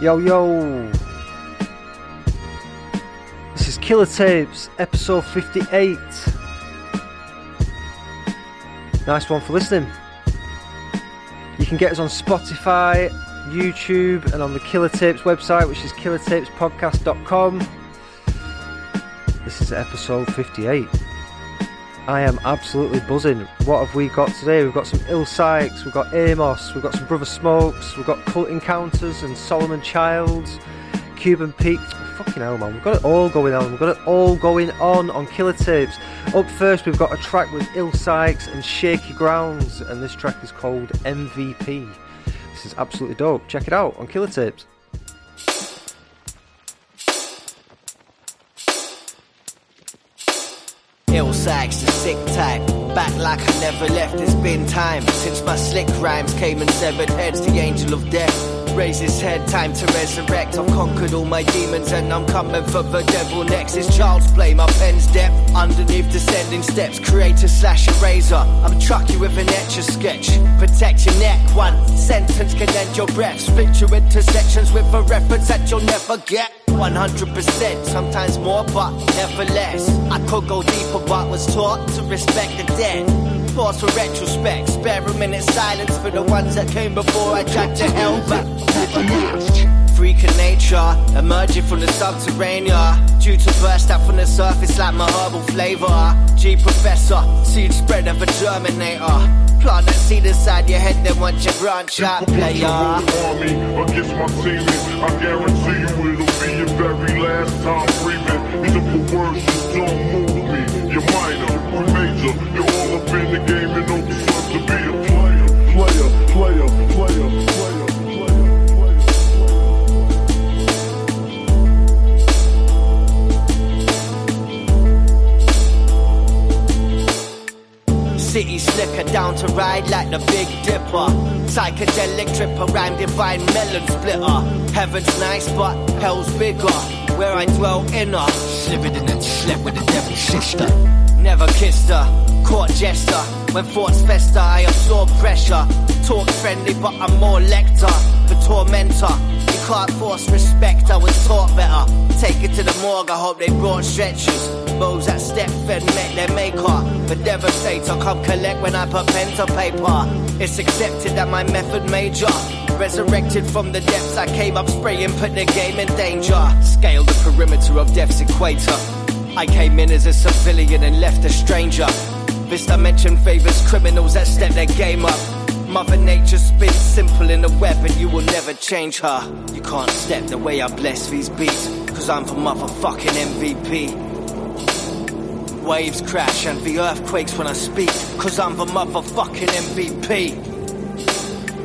Yo, yo. This is Killer Tapes, episode 58. Nice one for listening. You can get us on Spotify, YouTube, and on the Killer Tapes website, which is killertapespodcast.com. This is episode 58. I am absolutely buzzing. What have we got today? We've got some Ill Sykes, we've got Amos, we've got some Brother Smokes, we've got Cult Encounters and Solomon Childs, Cuban Pete. Fucking hell, man. We've got it all going on. We've got it all going on on Killer Tapes. Up first, we've got a track with Ill Sykes and Shaky Grounds, and this track is called MVP. This is absolutely dope. Check it out on Killer Tapes. Ill Sykes, the sick type. Back like I never left, it's been time since my slick rhymes came and severed heads. The angel of death raise his head, time to resurrect. I've conquered all my demons and I'm coming for the devil next. It's child's play, my pen's depth underneath descending steps. Creator slash eraser. I'm chuck you with an etch a sketch. Protect your neck, one sentence can end your breath. Split you into sections with a reference that you'll never get. 100%, sometimes more, but never less. I could go deeper, but was taught to respect the dead. Pause for retrospect, spare a minute silence for the ones that came before I dragged to hell back. Freak of nature, emerging from the subterranean. Due to burst out from the surface like my herbal flavor. G professor, seed spread of a germinator. Plant that seed inside your head, then once you branch out, player. army against my teaming. I guarantee you it'll be your very last time breathing. Simple words just don't move me. You're minor, major. You're all up in the game Down to ride like the Big Dipper. Psychedelic tripper, rhyme divine melon splitter. Heaven's nice, but hell's bigger. Where I dwell inner. Slivered and slept with the devil's sister. Never kissed her, caught jester. When thoughts fester, I absorb pressure. Talk friendly, but I'm more lector. The tormentor. You can't force respect, I was taught better. Take it to the morgue, I hope they brought stretchers. Those that step fed met their maker. The devastator come collect when I put pen to paper. It's accepted that my method major. Resurrected from the depths, I came up spraying, put the game in danger. Scale the perimeter of death's equator. I came in as a civilian and left a stranger. This dimension favors criminals that step their game up. Mother Nature spins simple in a web and you will never change her. You can't step the way I bless these beats, cause I'm the motherfucking MVP. Waves crash and the earth quakes when I speak, cause I'm the motherfucking MVP.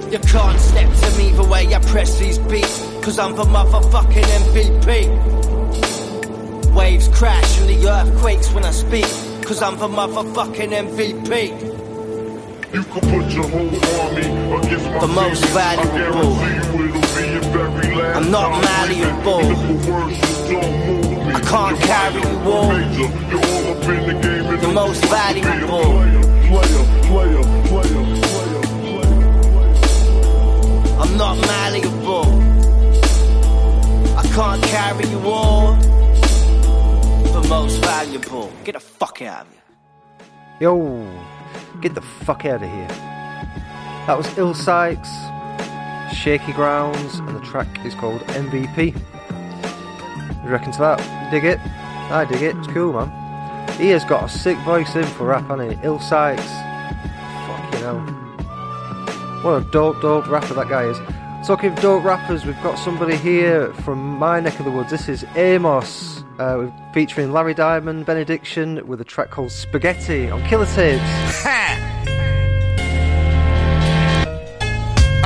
You can't step to me the way I press these beats, cause I'm the motherfucking MVP. Waves crash and the earth quakes when I speak, cause I'm the motherfucking MVP. You could put your whole army against my The most valuable. I guarantee you it'll be your very last I'm not malleable. breathing. Simple words just don't move me. I can't carry you all. we're major. You're all up in the game and The don't most deserve to be a valuable. Player, player, player, player, player, player, player. I'm not malleable. I can't carry you all. The most valuable. Get the fuck out of here. Yo, get the fuck out of here. That was Ill Sykes, Shaky Grounds, and the track is called MVP. What you reckon to that? Dig it? I dig it, it's cool, man. He has got a sick voice in for rap, hasn't he? Ill Sykes. Fucking hell. What a dope, dope rapper that guy is. Talking of dope rappers, we've got somebody here from my neck of the woods. This is Amos, uh, featuring Larry Diamond, Benediction, with a track called Spaghetti on Killer Tapes.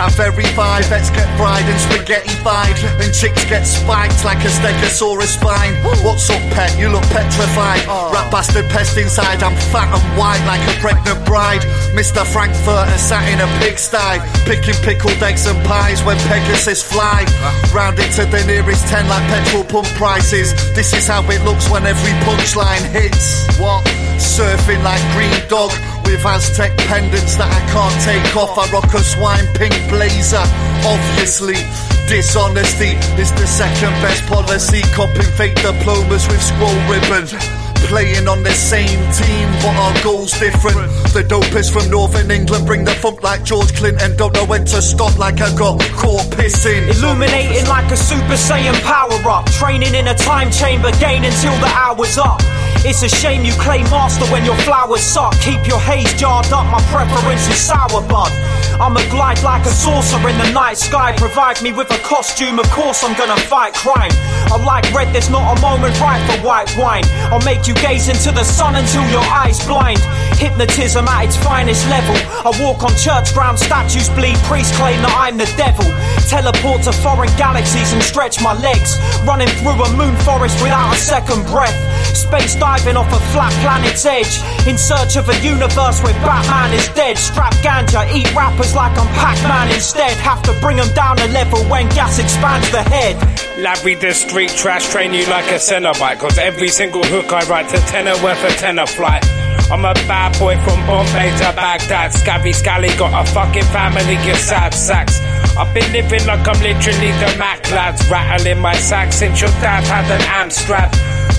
I verify, vets get fried and spaghetti fried, and chicks get spiked like a stegosaurus spine. What's up, pet? You look petrified. Oh. Rat bastard pest inside, I'm fat and white like a pregnant bride. Mr. Frankfurter sat in a pigsty, picking pickled eggs and pies when Pegasus fly. Round it to the nearest 10 like petrol pump prices. This is how it looks when every punchline hits. What? Surfing like green dog, with Aztec pendants that I can't take off. I rock a swine pink blazer, obviously. Dishonesty is the second best policy. Copping fake diplomas with scroll ribbon. Playing on the same team, but our goals different. The dopest from Northern England bring the funk like George Clinton. Don't know when to stop, like I got caught pissing. Illuminating like a Super Saiyan power up. Training in a time chamber, gain until the hour's up. It's a shame you claim master when your flowers suck. Keep your haze jarred up, my preference is sour bud. I'ma glide like a saucer in the night sky. Provide me with a costume, of course I'm gonna fight crime. I'm like red, there's not a moment right for white wine. I'll make you gaze into the sun until your eyes blind. Hypnotism at its finest level. I walk on church ground, statues bleed, priests claim that I'm the devil. Teleport to foreign galaxies and stretch my legs. Running through a moon forest without a second breath. Space diving off a flat planet's edge. In search of a universe where Batman is dead. Strap ganja, eat rappers like I'm Pac Man instead. Have to bring them down a level when gas expands the head. Larry the street trash train you like a Cenobite. Cause every single hook I write to tenor worth a tenor flight. I'm a bad boy from Bombay to Baghdad. Scabby Scally got a fucking family, get sad sacks I've been living like I'm literally the Mac lads Rattling my sack since your dad had an amp strap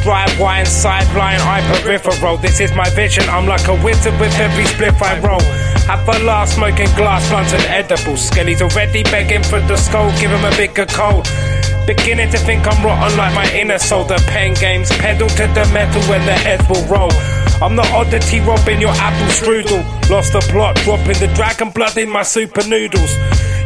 Drive wine, sideline, I peripheral This is my vision, I'm like a wizard with every spliff I roll have a laugh smoking glass blunts and edibles. Skelly's already begging for the skull, give him a bigger cold. Beginning to think I'm rotten like my inner soul. The pen games pedal to the metal when the head will roll. I'm the oddity robbing your apple strudel. Lost the plot, dropping the dragon blood in my super noodles.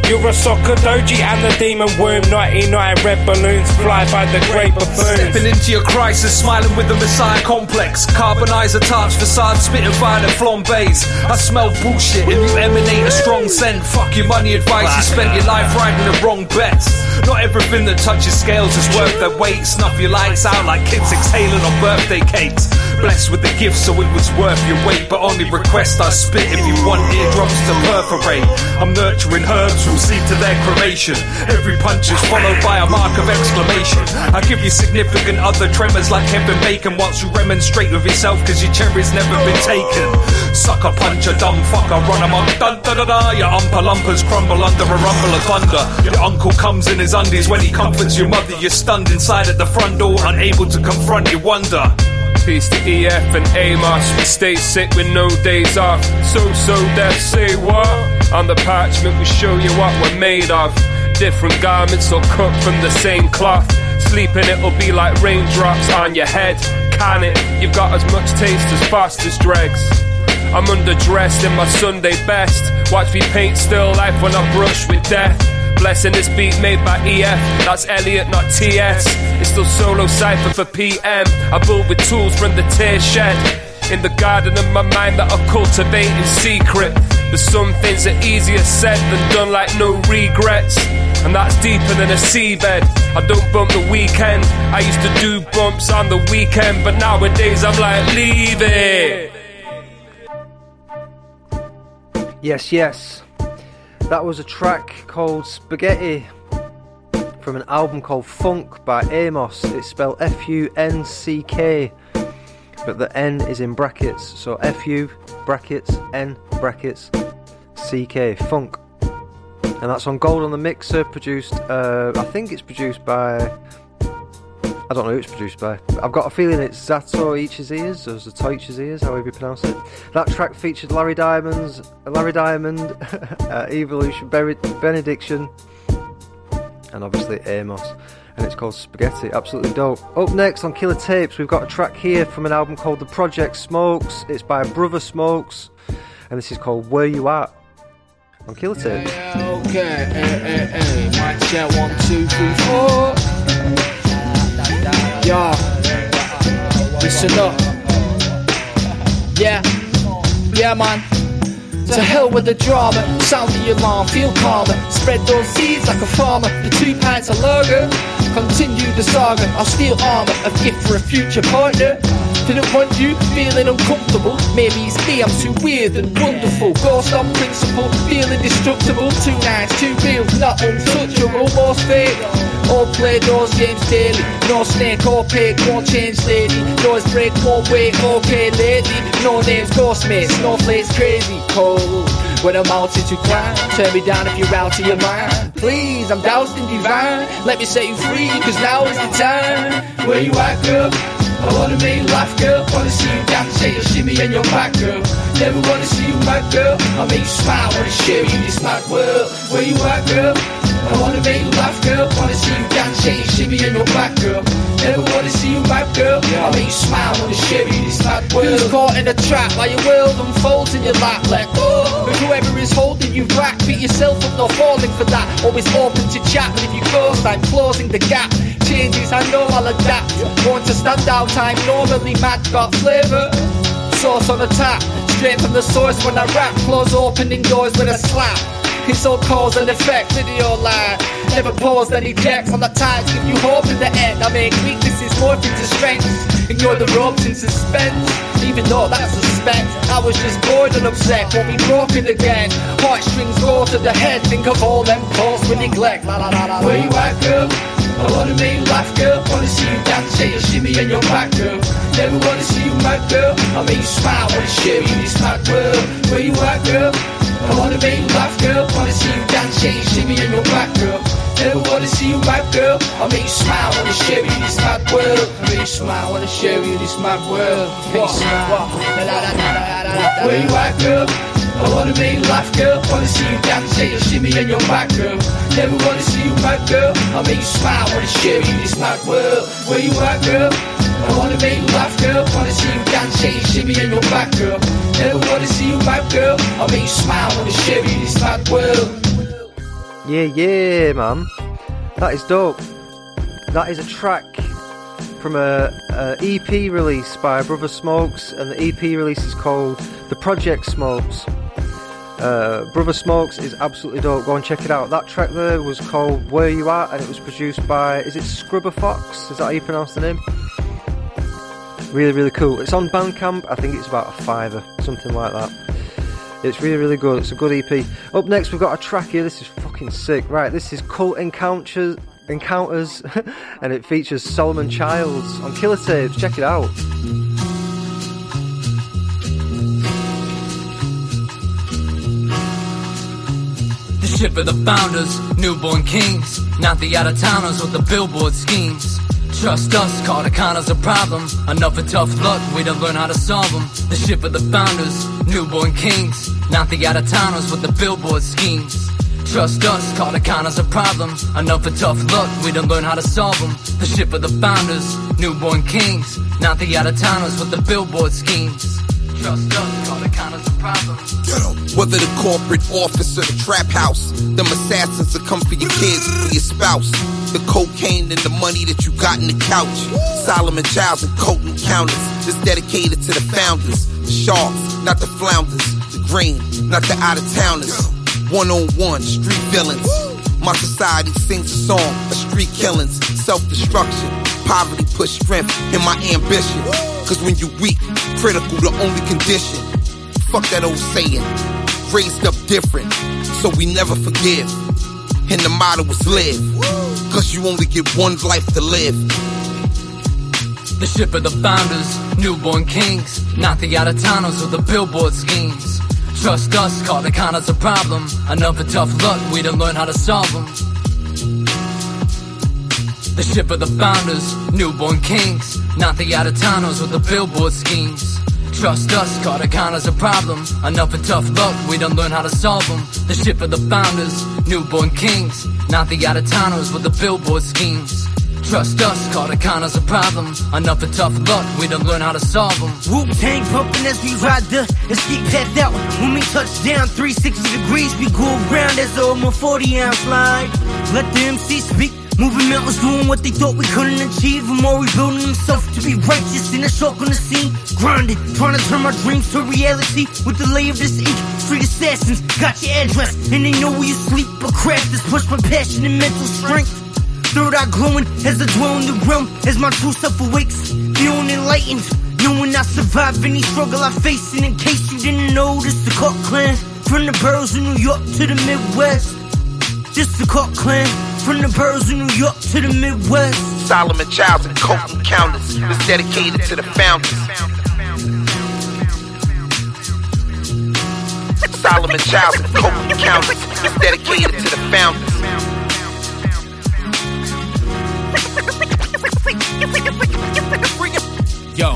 You're a soccer doji and the demon womb. 99 red balloons fly by the great buffoons. Stepping into your crisis, smiling with the messiah complex. Carbonizer tarts, facade, spitting violent flambés. I smell bullshit and you emanate a strong scent. Fuck your money advice, you spent your life riding the wrong bets. Not everything that touches scales is worth their weight. Snuff your lights out like kids exhaling on birthday cakes. Blessed with the gift, so it was worth your weight. But only request I spit if you want eardrums to perforate. I'm nurturing herbs from seed to their cremation. Every punch is followed by a mark of exclamation. I give you significant other tremors like Kevin Bacon whilst you remonstrate with yourself because your cherry's never been taken. Sucker puncher, dumb fucker, run amok. Dun da da da. Your umpa lumpers crumble under a rumble of thunder. Your uncle comes in his undies when he comforts your mother. You're stunned inside at the front door, unable to confront your wonder. Peace to EF and Amos. We stay sick with no days off. So, so, death say what? On the parchment, we show you what we're made of. Different garments all cut from the same cloth. Sleeping, it'll be like raindrops on your head. Can it? You've got as much taste as fast as dregs. I'm underdressed in my Sunday best. Watch me paint still life when I brush with death. Blessing this beat made by EF, that's Elliot, not TS. It's still solo cipher for PM. I built with tools from the tear shed. In the garden of my mind that I cultivate in secret. But some things are easier said than done, like no regrets. And that's deeper than a seabed. I don't bump the weekend. I used to do bumps on the weekend, but nowadays I'm like, leave it. Yes, yes. That was a track called Spaghetti from an album called Funk by Amos. It's spelled F U N C K, but the N is in brackets. So F U brackets N brackets C K Funk. And that's on Gold on the Mixer, produced, uh, I think it's produced by. I don't know who it's produced by. I've got a feeling it's Zato Each's Ears, or Zato Each's Ears, however you pronounce it. That track featured Larry Diamonds, Larry Diamond, uh, Evolution, Benediction, and obviously Amos. And it's called Spaghetti. Absolutely dope. Up next on Killer Tapes, we've got a track here from an album called The Project Smokes. It's by Brother Smokes, and this is called Where You At on Killer Tapes. Okay, hey, hey, hey. Mic check one, two, three, four. Yo, listen up. Yeah, yeah, man. To hell with the drama, sound the alarm, feel calmer. Spread those seeds like a farmer. The two pints of lager, continue the saga. I'll steal armor, a gift for a future partner. Didn't want you feeling uncomfortable. Maybe it's me, I'm too weird and wonderful. Ghost on principle, feeling destructible. Nines, two bills, not untouchable. Most fatal. All play those games daily. No snake or pig, won't change lady. Noise break, won't wait, okay lady. No names, ghost mates, snowflakes crazy. Cold. When I'm out to climb, turn me down if you're out of your mind. Please, I'm doused in divine. Let me set you free, cause now is the time. Where you at, girl? I wanna make laugh, girl. Wanna see you dance, shake your shimmy and your back, girl. Never wanna see you mad, girl. I'll make you smile, wanna share you this mad world. Where you at, girl? I wanna make you laugh, girl. Wanna see you dance, shake shimmy and your back, girl. Never wanna see you mad, girl. I'll make you smile, wanna share you this mad world. Who's caught in a trap while your world unfolds in your lap? Let go. Oh. But whoever is holding you back, beat yourself up, not falling for that. Always open to chat, but if you close, I'm closing the gap. Changes, I know I'll adapt. Want to stand out, I'm normally mad, got flavour. Sauce on the tap, straight from the source when I rap. Close opening doors with a slap. It's all cause and effect, video line. Never pause, then eject on the times, give you hope in the end. I make weaknesses morph into strengths. Ignore the ropes in suspense. Even though that's suspect, I was just bored and upset. Won't be broken again. Heartstrings go to the head. Think of all them calls with neglect. La, la, la, la, Where you at, girl? I wanna make you laugh, girl. Wanna see you dance, shake your shimmy and your back, girl. Never wanna see you mad, girl. I make you smile, wanna share you this mad world. Where you at, girl? I wanna make you laugh, girl. Wanna see you dance, shake your shimmy and your back, girl. Never wanna see you mad, girl. I make you smile, wanna share you this mad world. Make you smile, wanna share you this mad world. Make you smile. Where you at, girl? I wanna make laugh, girl. Wanna see you dance, shake your shimmy and your back, girl. Never wanna see you mad, girl. I make you smile, wanna share you this mad world. Where you at, girl? I wanna make laugh, girl. Wanna see you dance, shake shimmy and your back, girl. Never wanna see you mad, girl. I make you smile, wanna share you this mad world. Yeah, yeah, man. That is dope. That is a track from a, a EP release by Brother Smokes, and the EP release is called The Project Smokes. Uh, Brother Smokes is absolutely dope. Go and check it out. That track there was called Where You At, and it was produced by is it Scrubber Fox? Is that how you pronounce the name? Really, really cool. It's on Bandcamp. I think it's about a fiver, something like that. It's really, really good. It's a good EP. Up next, we've got a track here. This is fucking sick. Right, this is Cult Encounters, Encounters, and it features Solomon Childs on Killer Tapes. Check it out. The ship of the founders, newborn kings, not the out of towners with the billboard schemes. Trust us, Cartacana's a problem. Enough of tough luck, we don't learn how to solve them. The ship of the founders, newborn kings, not the out of towners with the billboard schemes. Trust us, Cartacana's a problem. Enough of tough luck, we don't learn how to solve them. The ship of the founders, newborn kings, not the out of towners with the billboard schemes. Us, Cartacana's a problem. Whether the corporate office or the trap house, them assassins will come for your kids, for your spouse. The cocaine and the money that you got in the couch. Solomon Childs and Cult Encounters. This dedicated to the founders, the sharks, not the flounders. The green, not the out of towners. One on one, street villains. My society sings a song of street killings, self destruction. Poverty push strength in my ambition. Cause when you weak, critical the only condition. Fuck that old saying. Raised up different, so we never forgive. And the motto is live. Cause you only get one life to live. The ship of the founders, newborn kings, not the out of towners with the billboard schemes. Trust us, Cartacana's a problem. Another tough luck, we don't learn how to solve them. The ship of the founders, newborn kings, not the of with the billboard schemes. Trust us, Cartacana's a problem. Enough of tough luck, we don't learn how to solve them. The ship of the founders, newborn kings, not the towners with the billboard schemes. Trust us, Cartacana's a problem. Enough of tough luck, we don't learn how to solve them. Wu Tang pumping as we ride the escape path out. When we touch down 360 degrees, we go around as a almost 40 ounce line. Let the MC speak. Moving mountains, doing what they thought we couldn't achieve. And more rebuilding themselves to be righteous in a shock on the scene. Grinding, trying to turn my dreams to reality. With the lay of this ink, street assassins got your address. And they know where you sleep. But craft is pushed my passion and mental strength. Third eye glowing as I dwell in the realm as my true self awakes. Feeling enlightened, no when I survive any struggle I face. And in case you didn't know, this the Cock Clan. From the boroughs of New York to the Midwest. just the Cock Clan. From the boroughs of New York to the Midwest. Solomon Childs and Cult Encounters is dedicated to the founders. Solomon Childs and Cult Encounters is dedicated to the founders. Yo,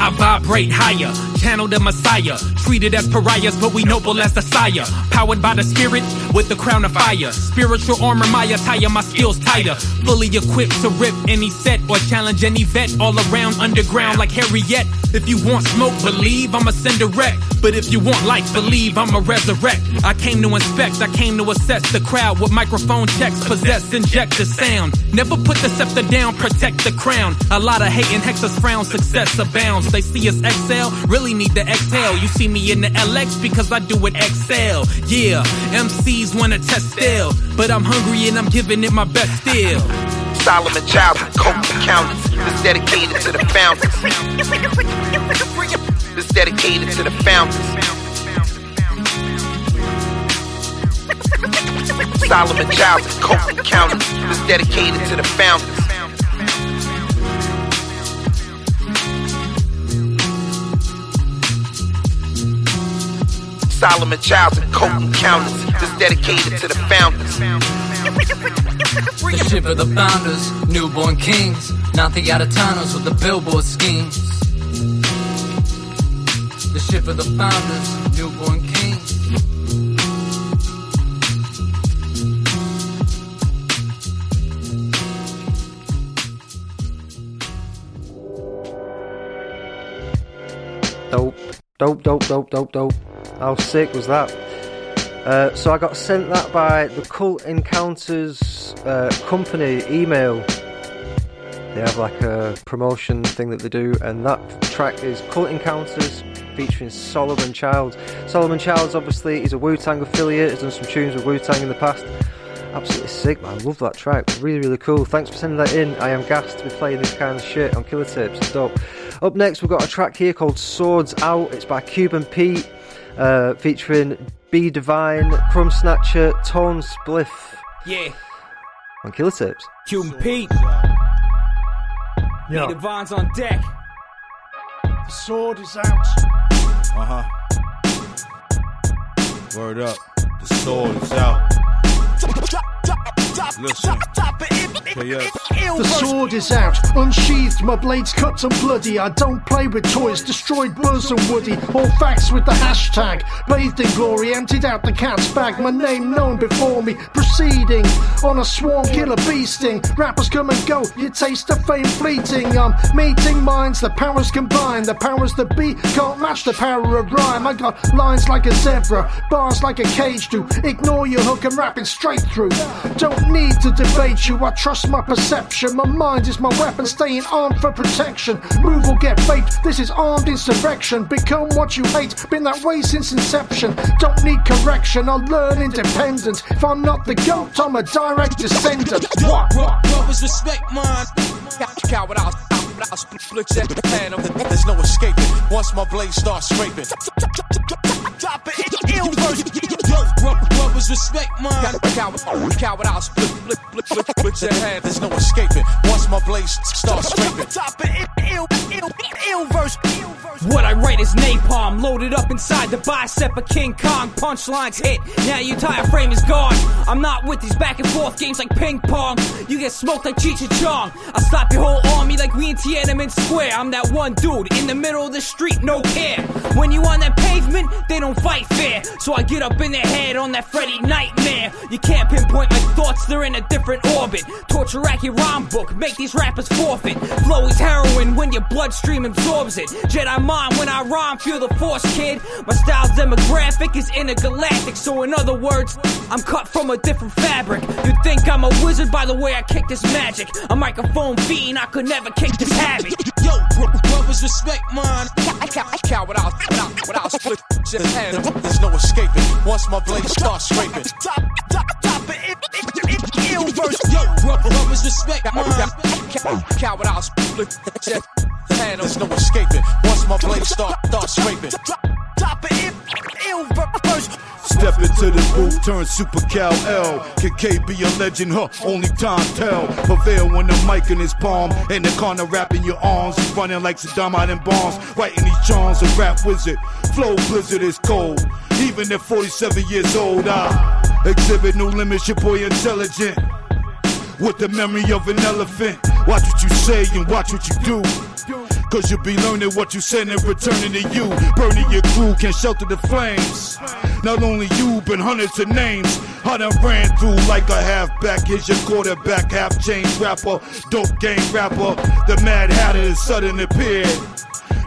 I vibrate higher, channel the messiah. Treated as pariahs, but we noble as the sire. Powered by the spirit with the crown of fire. Spiritual armor, my attire, my skills tighter. Fully equipped to rip any set or challenge any vet. All around underground like Harriet. If you want smoke, believe I'ma send a wreck. But if you want light, believe I'ma resurrect. I came to inspect, I came to assess the crowd with microphone checks. Possess, inject the sound. Never put the scepter down, protect the crown. A lot of hate and hexes frown, success abounds. They see us excel, really need to exhale. You see me in the LX because I do it XL. Yeah, MCs wanna test still, but I'm hungry and I'm giving it my best still. Solomon Childs and Cult Encounters is dedicated to the founders. It's dedicated to the founders. Solomon Childs and Cult Encounters is dedicated to the founders. Solomon Childs and Cult Encounters is dedicated to the founders. The ship of the founders, newborn kings, not the out of with the billboard schemes. The ship of the founders, newborn kings. Dope, dope, dope, dope, dope, dope. How sick was that? Uh, so I got sent that by the Cult Encounters uh, company email. They have like a promotion thing that they do, and that track is Cult Encounters featuring Solomon Childs. Solomon Childs, obviously, is a Wu Tang affiliate. Has done some tunes with Wu Tang in the past. Absolutely sick, man. Love that track. Really, really cool. Thanks for sending that in. I am gassed to be playing this kind of shit on Killer Tapes. It's dope. Up next, we've got a track here called Swords Out. It's by Cuban Pete, uh, featuring B Divine, Crumb Snatcher, Tone Spliff Yeah, on Killer Tapes. Cuban Pete. Yo. Need the vines on deck. The sword is out. Uh huh. Word up. The sword is out. Listen. KS. The sword is out, unsheathed, my blade's cut and bloody. I don't play with toys, destroyed Buzz and Woody. All facts with the hashtag. Bathed in glory, emptied out the cat's bag. My name known before me, proceeding on a swarm killer beasting. Rappers come and go, you taste the fame fleeting. I'm meeting minds, the powers combine. The powers that be can't match the power of rhyme. I got lines like a zebra, bars like a cage do. Ignore your hook and rap it straight through. Don't need to debate you, I trust my perception. My mind is my weapon, staying armed for protection. Move or get baked, this is armed insurrection. Become what you hate, been that way since inception. Don't need correction, I'll learn independence. If I'm not the goat, I'm a direct descendant. What? Brothers respect mine. Out. I'll split split that hand. There's no escaping. Once my blade starts scraping. Drop it, ill verse. Brothers respect mine. Coward, coward out. Split, split, split, split, split your hand. There's no escaping. Once my blade starts scraping. Drop it, ill, ill, ill verse. What I write is napalm, loaded up inside the bicep of King Kong. Punchlines hit, now your entire frame is gone. I'm not with these back and forth games like ping pong. You get smoked like Cheech and Chong. I stop your whole army like we in Tiananmen Square. I'm that one dude in the middle of the street, no care. When you on that pavement, they don't fight fair. So I get up in their head on that Freddy nightmare. You can't pinpoint my thoughts, they're in a different orbit. Torture your rhyme book, make these rappers forfeit. Flow is heroin when your bloodstream absorbs it. Jedi mind when I rhyme, feel the force, kid. My style's demographic is intergalactic, so in other words, I'm cut from a different fabric. You think I'm a wizard by the way I kick this magic. A microphone fiend, I could never kick this habit. Yo, bro- brothers respect mine. Coward out, out, without split your hand. There's no escaping. Once my blade starts scraping. Top, top, top it, ill verse. Yo, bro- brothers respect mine. Coward split your There's no escaping. Once my blade start, start scraping. Drop it, ill verse. Step into the booth, turn Super Cal L. Can K be a legend? Huh? Only time tell. Prevail when the mic in his palm. In the corner, rapping your arms. He's running like Saddam out in bombs. Writing these charms, a rap wizard. Flow blizzard is cold. Even at 47 years old, I exhibit no limits. Your boy intelligent. With the memory of an elephant. Watch what you say and watch what you do. Cause you'll be learning what you said and returning to you. Burning your crew can shelter the flames. Not only you, but hundreds of names. I done ran through like a halfback. Here's your quarterback, half change rapper, dope game rapper. The Mad Hatter is sudden appeared.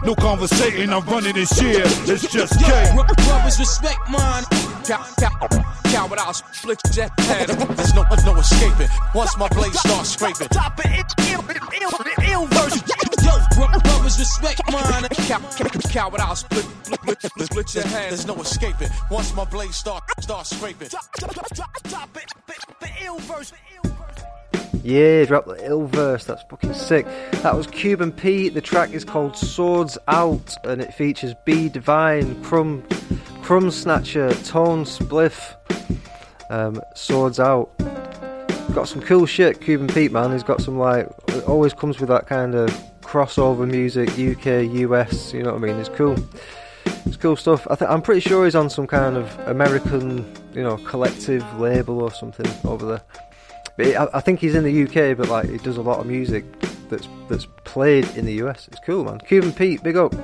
No conversating, I'm running this year. It's just K. Brothers respect mine. Cow, cow, cow without split your head. There's no, no escaping. Once my blade starts scraping. Drop it, ill, ill, ill verse. Yo, brothers respect mine. Cow, cow, cow without split, split, split, split your head. There's no escaping. Once my blade start, start scraping. Drop it, ill verse. Yeah, drop the ill verse. That's fucking sick. That was Cuban Pete. The track is called Swords Out, and it features B Divine, Crumb, Crumb Snatcher, Tone Spliff. Um, Swords Out. Got some cool shit, Cuban Pete, man. He's got some like. Always comes with that kind of crossover music, UK, US. You know what I mean? It's cool. It's cool stuff. I th- I'm pretty sure he's on some kind of American, you know, collective label or something over there. But I, I think he's in the UK, but like he does a lot of music that's that's played in the US. It's cool, man. Cuban Pete, big up.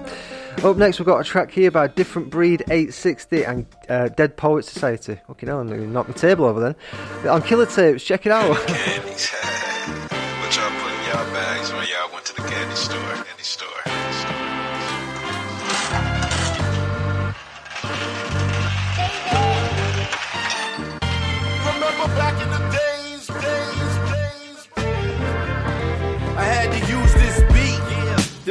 Up next, we've got a track here by Different Breed 860 and uh, Dead Poet Society. Okay, now I'm going to knock the table over then. On Killer Tapes, check it out. candies. what y'all put in y'all bags when y'all went to the candy store? Candy store. Remember back in the days, days, days. I had to use this beat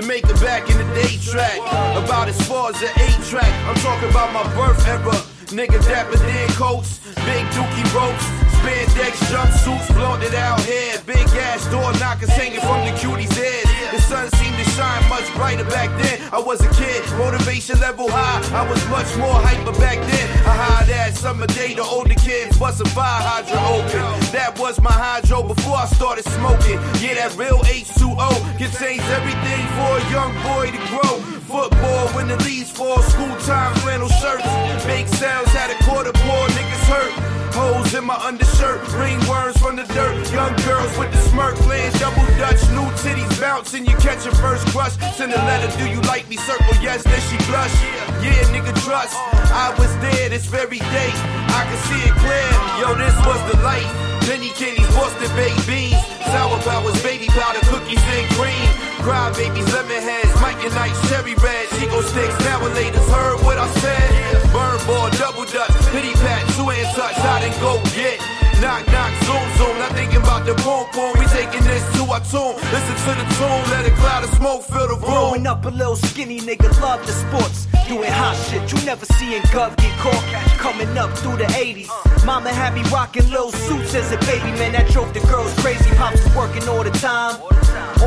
to make it back in the day track. About as far as the eight track, I'm talking about my birth era. Nigga dapper Dan coats, big dookie ropes, spandex jumpsuits, flaunted out hair, big ass door knockers hanging from the cutie's head. The sun seemed to shine much brighter back then. I was a kid, motivation level high. I was much more hyper back then. I hired that summer day, the older kids busting fire hydrant open. That was my hydro before I started smoking. Yeah, that real H2O contains everything for a young boy to grow. Football when the leaves fall, school time flannel shirts. Make sounds had a quarter poor niggas hurt. Holes in my undershirt, ringworms from the dirt. Young girls with the smirk, playing double dutch. New titties bouncing, you catch a first crush. Send a letter, do you like me? Circle yes, then she blush. Yeah, nigga, trust. I was there this very day. I can see it clear. Yo, this was the light. Penny candies, Boston baked beans. Sour powers, baby powder, cookies and cream. Cry babies, lemon heads, Mike and Ike, cherry red. Chico sticks, now and laters. Heard what I said? Burn ball, double dutch, pity pat, two hand touch. I didn't go get. Knock, knock, zoom, zoom. Not thinking about the boom, boom. We taking this to our tune. Listen to the tune, let a cloud of smoke fill the room. Growing up a little skinny nigga, love the sports. Doing hot shit, you never seeing Gov get caught. Coming up through the 80s. Mama had me rocking little suits as a baby, man. That drove the girls crazy. Pops was working all the time.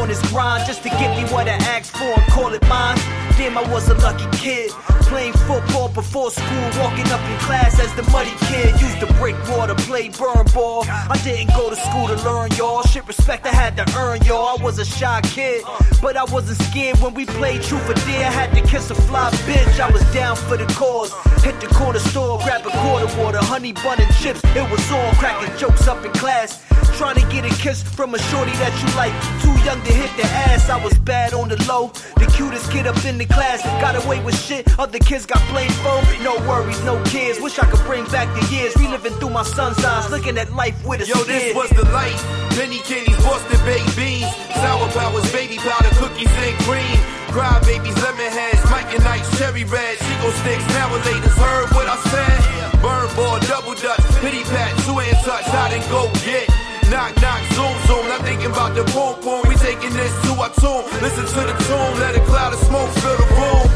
On his grind just to get me what I asked for and call it mine. Damn, I was a lucky kid. Playing football before school, walking up in class as the muddy kid. Used to break water, play burn ball. I didn't go to school to learn, y'all. Shit, respect I had to earn, y'all. I was a shy kid, but I wasn't scared when we played truth or dare. I had to kiss a fly bitch. I was down for the cause. Hit the corner store, grab a quarter water, honey bun and chips. It was all cracking jokes up in class. Trying to get a kiss from a shorty that you like. Too young to hit the ass. I was bad on the low. The cutest kid up in the class. Got away with shit. Other kids got blamed for. No worries, no cares. Wish I could bring back the years. Reliving through my son's eyes. Looking at life with a Yo, this was the life. Penny candies, Boston baked beans. Sour powers, baby powder, cookies and cream. Cry babies, lemon heads, Mike and Ike, cherry red. Chico sticks, now laters. Heard what I said? Burn ball, double dutch, pity pat, two hand touch. I didn't go get. Knock, knock, zoom, zoom. Not thinking about the boom, boom. We taking this to our tune. Listen to the tune. Let a cloud of smoke fill the room.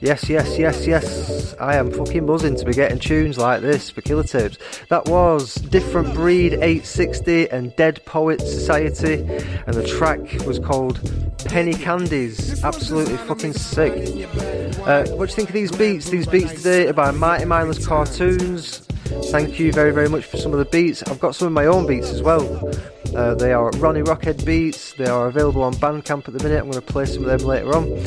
Yes, yes, yes, yes. I am fucking buzzing to be getting tunes like this for Killer Tapes. That was Different Breed 860 and Dead Poets Society, and the track was called Penny Candies. Absolutely fucking sick. Uh, what do you think of these beats? These beats today are by Mighty Mindless Cartoons. Thank you very, very much for some of the beats. I've got some of my own beats as well. Uh, they are Ronnie Rockhead beats. They are available on Bandcamp at the minute. I'm going to play some of them later on.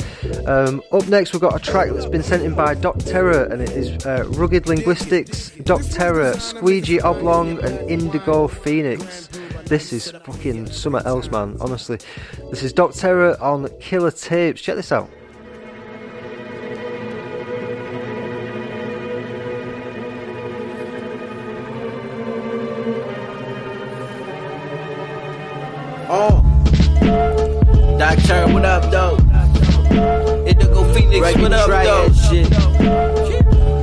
Um, up next, we've got a track that's been sent in by Doc Terror, and it is uh, Rugged Linguistics, Doc Terror, Squeegee Oblong, and Indigo Phoenix. This is fucking something else, man. Honestly, this is Doc Terror on Killer Tapes. Check this out. Phoenix, what up, though? Shit.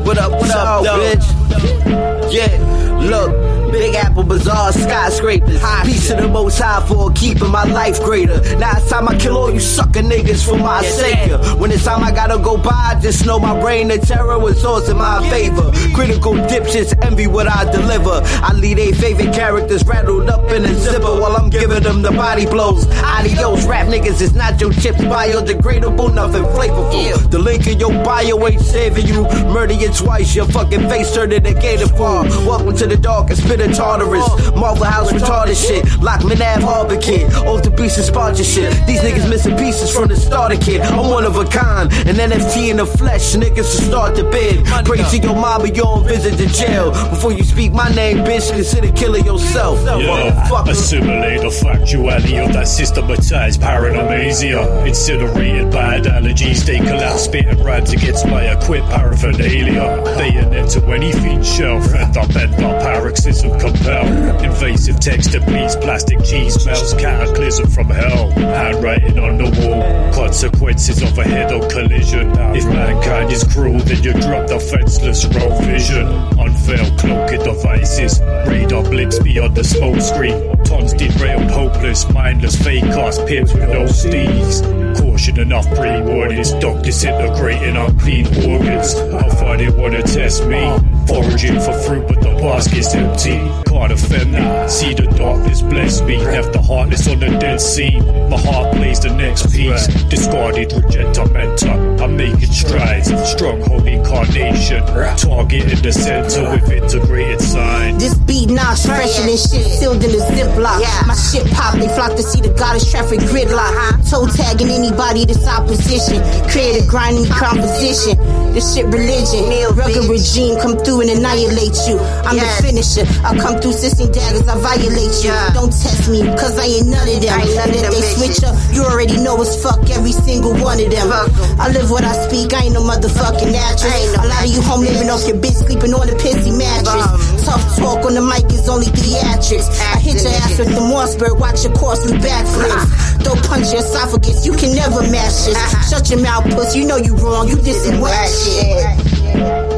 What up, what up, though? bitch? Yeah, look. Big Apple Bazaar, skyscrapers. Piece of the most high for keeping my life greater. Now it's time I kill all you sucker niggas for my sake. When it's time I gotta go by, just know my brain of terror was always in my favor. Critical dipshits envy what I deliver. I lead a favorite characters rattled up in a zipper while I'm giving them the body blows. Adios, rap niggas, it's not your chips, biodegradable, nothing flavorful. The link in your bio ain't saving you. Murder you twice, your fucking face turned into gator fall. Welcome to the darkest pit of Tartarus. Marvel House retarded shit. Lockman Ave Harbor kid. Off the beast of sponsorship. These niggas missing pieces from the starter kid. I'm one of a kind. An NFT in the flesh. Niggas to start the bid. Pray to your mama, you don't visit the jail. Before you speak my name, bitch, consider killing yourself. Yeah, assimilate the factuality of that systematized paronomasia. Incinerated bad allergies, they collapse, spitting rhymes against my equipped paraphernalia. Bayonet to any shell, fed up, bent up, paroxysm compel. Invasive texture beats, plastic cheese smells, cataclysm from hell. Handwriting on the wall, consequences of a head on collision. If mankind is cruel, then you drop the fenceless road vision. Unveil cloaking devices, radar blips beyond the smoke screen. Tons derailed, hopeless, mindless, fake ass pimps with no steeds. Caution enough pre-warnings, stock disintegrating unclean organs. How far they wanna test me? Foraging for fruit, but the basket's empty. Can't offend. See the darkness bless me. Left the heartless on the dead scene. My heart plays the next piece. Discarded, reject, mentor. I'm making strides. Stronghold incarnation. Target in the center with integrated sign. This beat knocks fresher than shit sealed in a ziplock. My shit pop, they flock to see the goddess traffic gridlock. Uh-huh. Toe tagging anybody that's opposition. Create a grinding composition. This shit religion. Rugged regime come through and annihilate you. I'm the finisher. I come through sisting daggers, I violate you. Don't test me, cause I ain't none of them. And if they switch up, you already know it's fuck every single one of them. I live what I speak, I ain't no motherfucking actress. A lot of you home living off your bitch, sleeping on a pissy mattress. Tough talk on the mic is only theatrics. I hit your ass with the Mossberg, watch your costly backflips. Don't punch your esophagus, you can never match this. Shut your mouth, puss, you know you wrong, you dissing whack shit.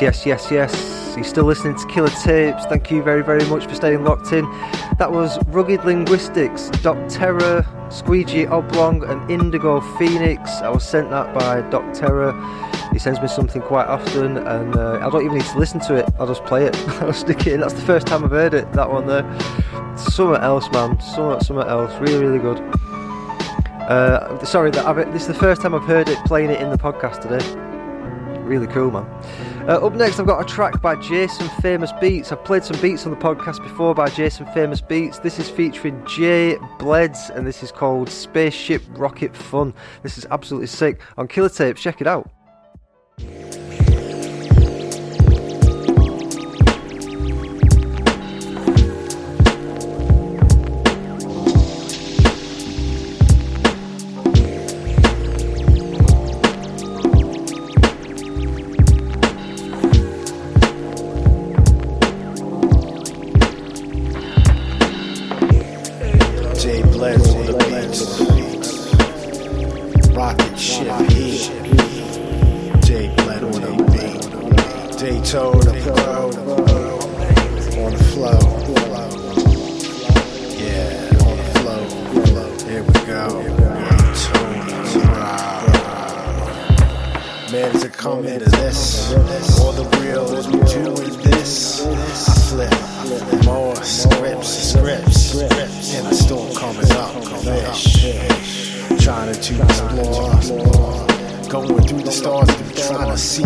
Yes, yes, yes, yes. You're still listening to Killer Tapes. Thank you very, very much for staying locked in. That was Rugged Linguistics, Doc Terror, Squeegee Oblong, and Indigo Phoenix. I was sent that by Doc Terror. He sends me something quite often, and uh, I don't even need to listen to it. I'll just play it. I'll stick it in. That's the first time I've heard it. That one there. Something else, man. Something, something else. Really, really good. Uh, sorry, that I've, this is the first time I've heard it playing it in the podcast today. Really cool, man. Uh, up next, I've got a track by Jason Famous Beats. I've played some beats on the podcast before by Jason Famous Beats. This is featuring Jay Bleds, and this is called Spaceship Rocket Fun. This is absolutely sick. On Killer Tapes, check it out. Daytona Pro on the flow. Yeah, on the flow. Here we go. Man, to come into this, all the real as we do is this. I flip more scripts, scripts, and the storm comes up. Fish, trying to explore, going through the stars, to be trying to see,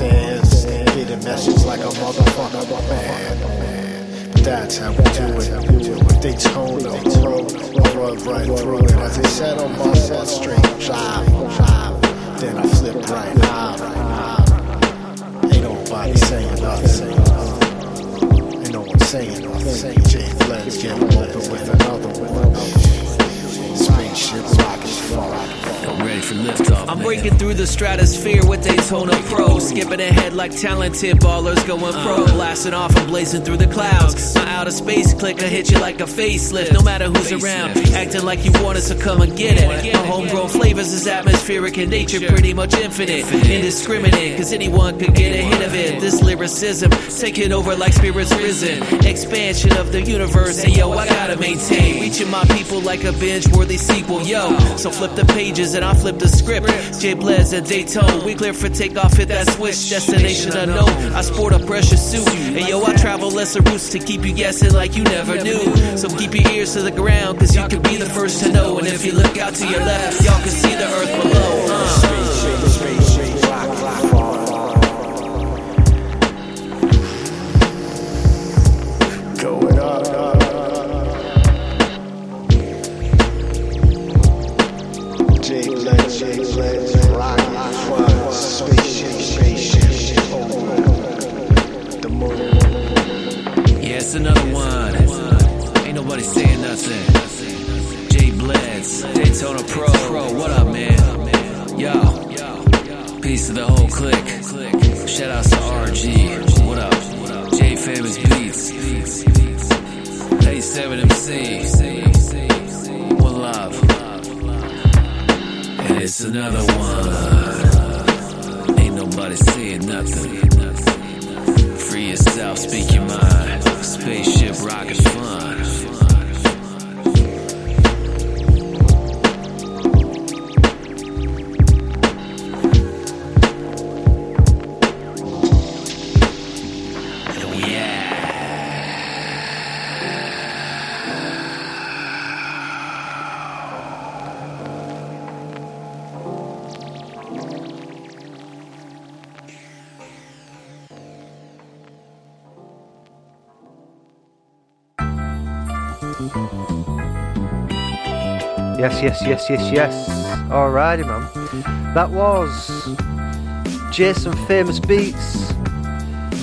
understand, getting messages like a motherfucker, oh, man. But that's how we do it. Daytona, I run right through it. As they said on my set, straight drive, drive. Then I flip right high. Ain't nobody saying nothing. Ain't no one saying nothing. Jay Bled's getting open with another one. Spaceship rocket fall. I'm ready for liftoff. I'm breaking through the stratosphere with Daytona Pro. Skipping ahead like talented ballers going pro. Uh. Blasting off and blazing through the clouds. My outer space clicker hit you like a facelift. No matter who's around, acting like you want us to come and get it. My homegrown flavors is atmospheric in nature, pretty much infinite. Indiscriminate, cause anyone could get a hit of it. This lyricism taking over like spirits risen. Expansion of the universe, and yo, I gotta maintain. Reaching my people like a binge worthy sequel, yo. So flip the pages and I flip the script. Jay Bleds and Daytona, we clear for takeoff, hit that switch. Destination unknown. I sport a precious suit. And yo, I travel lesser routes to keep you guessing like you never knew. So keep your ears to the ground, cause you can be the first to know. And if you look out to your left, y'all can see the earth below. Uh. It's another one. Ain't nobody saying nothing. Jay Bleds, Daytona Pro. Pro, what up, man? Yo, peace to the whole clique. Shout outs to RG. What up? J Famous Beats. A7MC. One love. And it's another one. Ain't nobody saying nothing. Free yourself, speak your mind. Spaceship rocket fun. Yes, yes, yes, yes. Alrighty, man. That was Jason Famous Beats,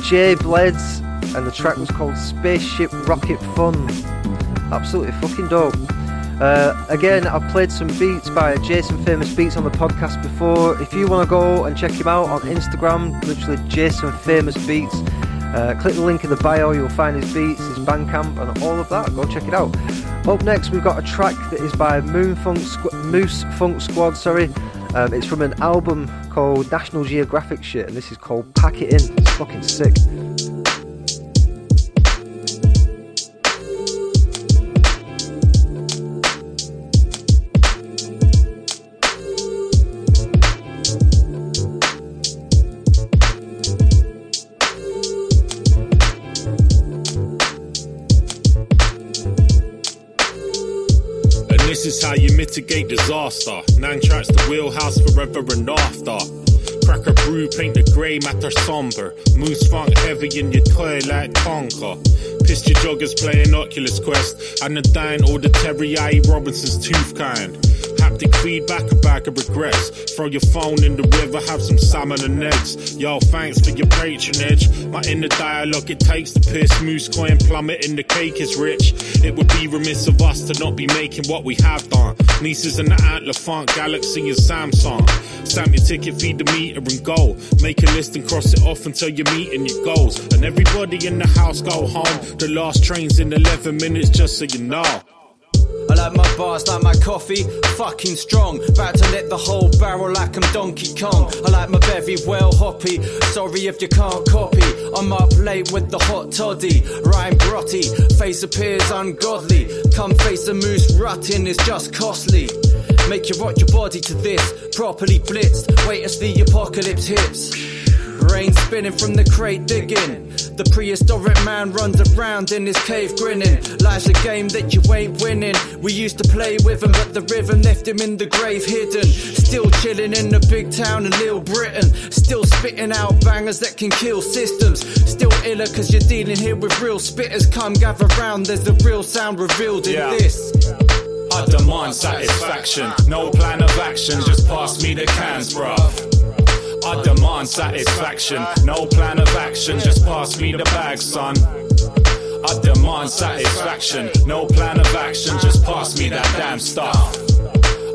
Jay Bleds, and the track was called Spaceship Rocket Fun. Absolutely fucking dope. Uh, again, I've played some beats by Jason Famous Beats on the podcast before. If you want to go and check him out on Instagram, literally Jason Famous Beats. Uh, click the link in the bio, you'll find his beats, his Bandcamp, and all of that. Go check it out. Up next, we've got a track that is by Moon Funk Squ- Moose Funk Squad. Sorry, um, it's from an album called National Geographic Shit, and this is called Pack It In. It's fucking sick. This is how you mitigate disaster. Nine tracks the wheelhouse forever and after. Crack a brew, paint the grey matter somber. Moose funk heavy in your toy like Tonka. Pissed your joggers playing Oculus Quest. And the dine or the Terry I. Robinson's tooth kind. Haptic feedback, a bag of regrets. Throw your phone in the river, have some salmon and eggs. Yo, thanks for your patronage. My inner dialogue, it takes the piss. Moose coin plummet in the cake is rich. It would be remiss of us to not be making what we have done. Nieces and the Antler Funk, Galaxy and Samsung. Stamp your ticket, feed the meter and go. Make a list and cross it off until you're meeting your goals. And everybody in the house go home. The last train's in 11 minutes, just so you know. Like my bars like my coffee, fucking strong. About to let the whole barrel like I'm Donkey Kong. I like my bevy well hoppy. Sorry if you can't copy. I'm up late with the hot toddy. Rhyme grotty, face appears ungodly. Come face a moose rutting is just costly. Make you rock your body to this. Properly blitzed. Wait as the apocalypse hits. Brain spinning from the crate digging. The prehistoric man runs around in his cave grinning. Life's a game that you ain't winning. We used to play with him, but the rhythm left him in the grave hidden. Still chilling in the big town of Little Britain. Still spitting out bangers that can kill systems. Still iller cause you're dealing here with real spitters. Come gather round, there's the real sound revealed in Yeah. this. I demand satisfaction. No plan of action, just pass me the cans, bruv. I demand satisfaction. No plan of action, just pass me the bag, son. I demand satisfaction. No plan of action, just pass me that damn stuff.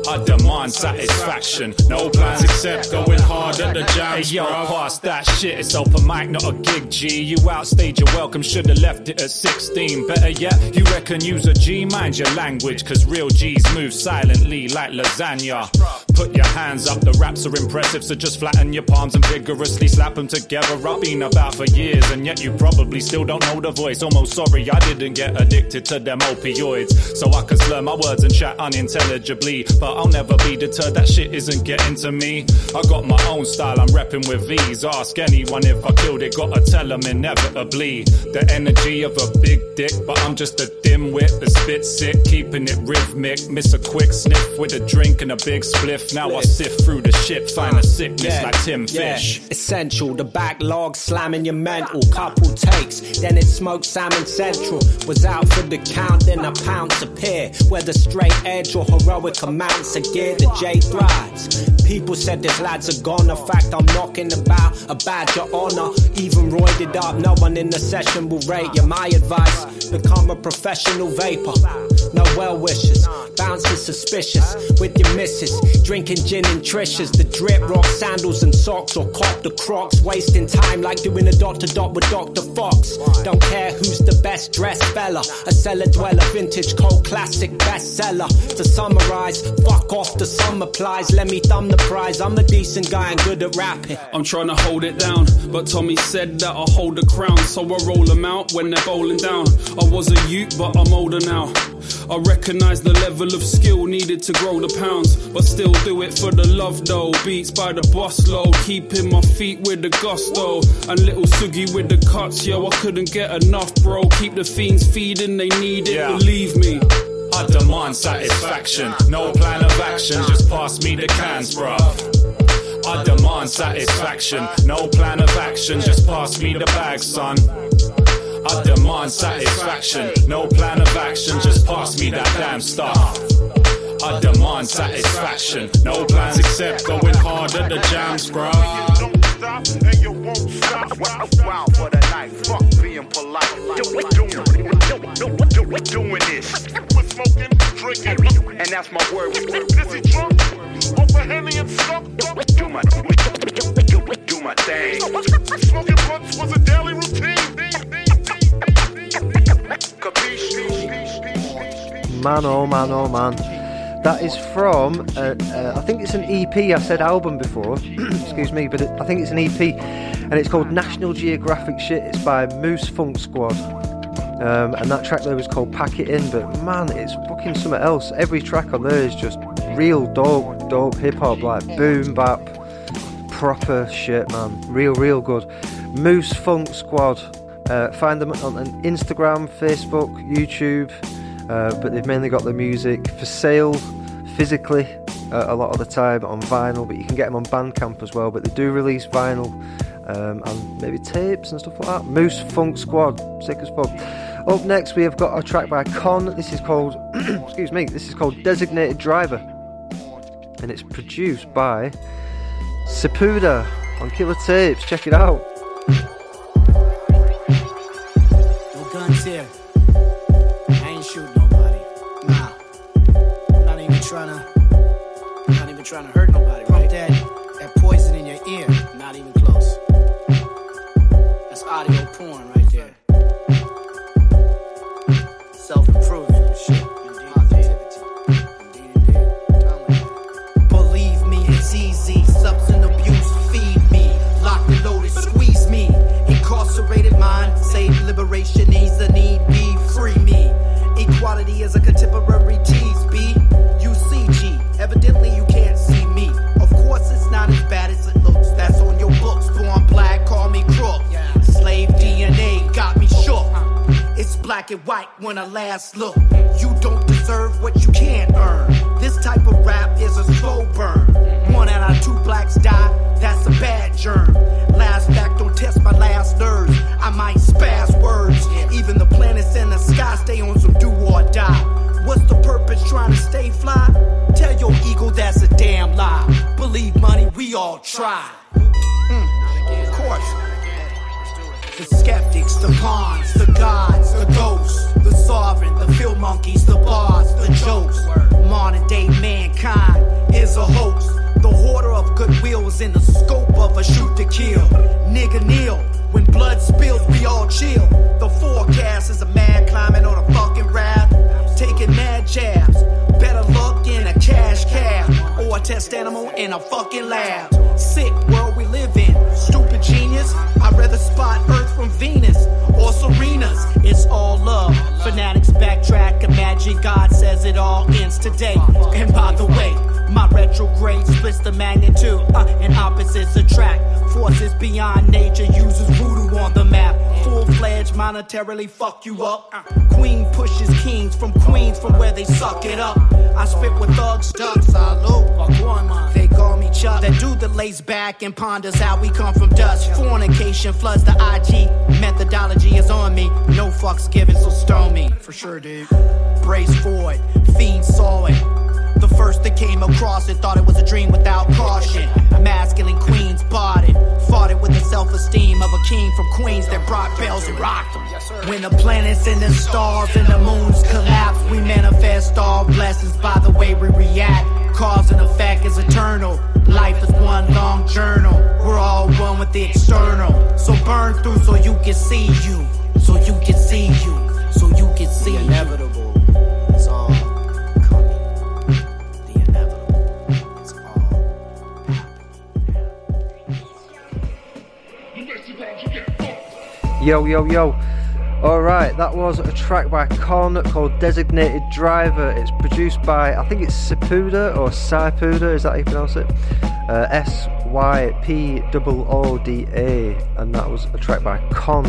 I demand satisfaction. No plans except going hard at the jams, Hey yo, pass that shit. It's open mic, not a gig, G. You outstayed your welcome, should've left it at 16. Better yet, you reckon use a G, mind your language, cause real G's move silently like lasagna. Put your hands up, the raps are impressive, so just flatten your palms and vigorously slap them together. I've been about for years, and yet you probably still don't know the voice. Almost sorry I didn't get addicted to them opioids, so I can slur my words and chat unintelligibly. But I'll never be deterred, that shit isn't getting to me. I got my own style, I'm repping with V's. Ask anyone if I killed it, gotta tell them inevitably. The energy of a big dick, but I'm just a dimwit that spit sick, keeping it rhythmic. Miss a quick sniff with a drink and a big spliff. Now I sift through the shit, find a sickness like Tim Fish. Essential, the backlog slamming your mental. Couple takes, then it smoked salmon central. Was out for the count, then a pounce appear. Whether straight edge or heroic amounts of gear, the J thrives. People said this lad's are gone. a goner. Fact, I'm knocking about a badge of honor. Even roided up, no one in the session will rate you. My advice become a professional vapor. No well wishes, bouncing suspicious with your missus. Drinking gin and trishers, the drip, rock sandals and socks, or cop the crocs. Wasting time like doing a dot to dot with Dr. Fox. Don't care who's the best dressed fella. A cellar dweller, vintage cold classic bestseller. To summarize, fuck off the sum applies. Let me thumb the prize. I'm a decent guy and good at rapping. I'm trying to hold it down, but Tommy said that I hold the crown, so I roll them out when they're bowling down. I was a youth, but I'm older now. I recognize the level of skill needed to grow the pounds, but still do it for the love though. Beats by the boss low, keeping my feet with the gusto. And little Sugi with the cuts, yo, I couldn't get enough, bro. Keep the fiends feeding, they need it, believe me. I demand satisfaction. No plan of action, just pass me the cans, bruv. I demand satisfaction. No plan of action, just pass me the bag, son. I demand satisfaction. No plan of action, just pass me that damn stuff. I demand satisfaction. No plans except going hard at the jams, bruv. and you won't stop. Wow, wow for the night. Fuck being polite. Doing, this. We're smoking, drinking, and that's my word. Busy drunk, over Henny and stuff. Do my, do my thing. Smoking blunts was a daily routine. Man, oh man, oh man. That is from, uh, uh, I think it's an EP. I said album before, excuse me, but it, I think it's an EP, and it's called National Geographic Shit. It's by Moose Funk Squad, um, and that track there was called Pack It In. But man, it's fucking something else. Every track on there is just real dope, dope hip hop, like boom bap, proper shit, man. Real, real good. Moose Funk Squad. Uh, find them on on Instagram, Facebook, YouTube. Uh, but they've mainly got the music for sale physically uh, a lot of the time on vinyl, but you can get them on Bandcamp as well. But they do release vinyl um, and maybe tapes and stuff like that. Moose Funk Squad, sick as fuck. Up next, we have got a track by Con. This is called, excuse me, this is called Designated Driver. and it's produced by Sypooda on Killer Tapes. Check it out. Trying to hurt last look. You don't deserve what you and ponders how we come from dust. Fornication floods the IG. Methodology is on me. No fucks given, so stone me. For sure, dude. Brace for it. Fiends saw it. The first that came across it thought it was a dream without caution. Masculine queens bought it, fought it with the self esteem of a king from Queens that brought bells and rocked them. When the planets and the stars and the moons collapse, we manifest all blessings by the way we react. Cause and effect is eternal. Life is one long journal. We're all one with the external. So burn through so you can see you. So you can see you. So you can see the inevitable. It's all coming. The inevitable. It's all happening. Yo, yo, yo. Alright, that was a track by Con called Designated Driver. It's produced by, I think it's Sepuda or Sypuda, is that how you pronounce it? Uh, S Y P O O D A. And that was a track by Con,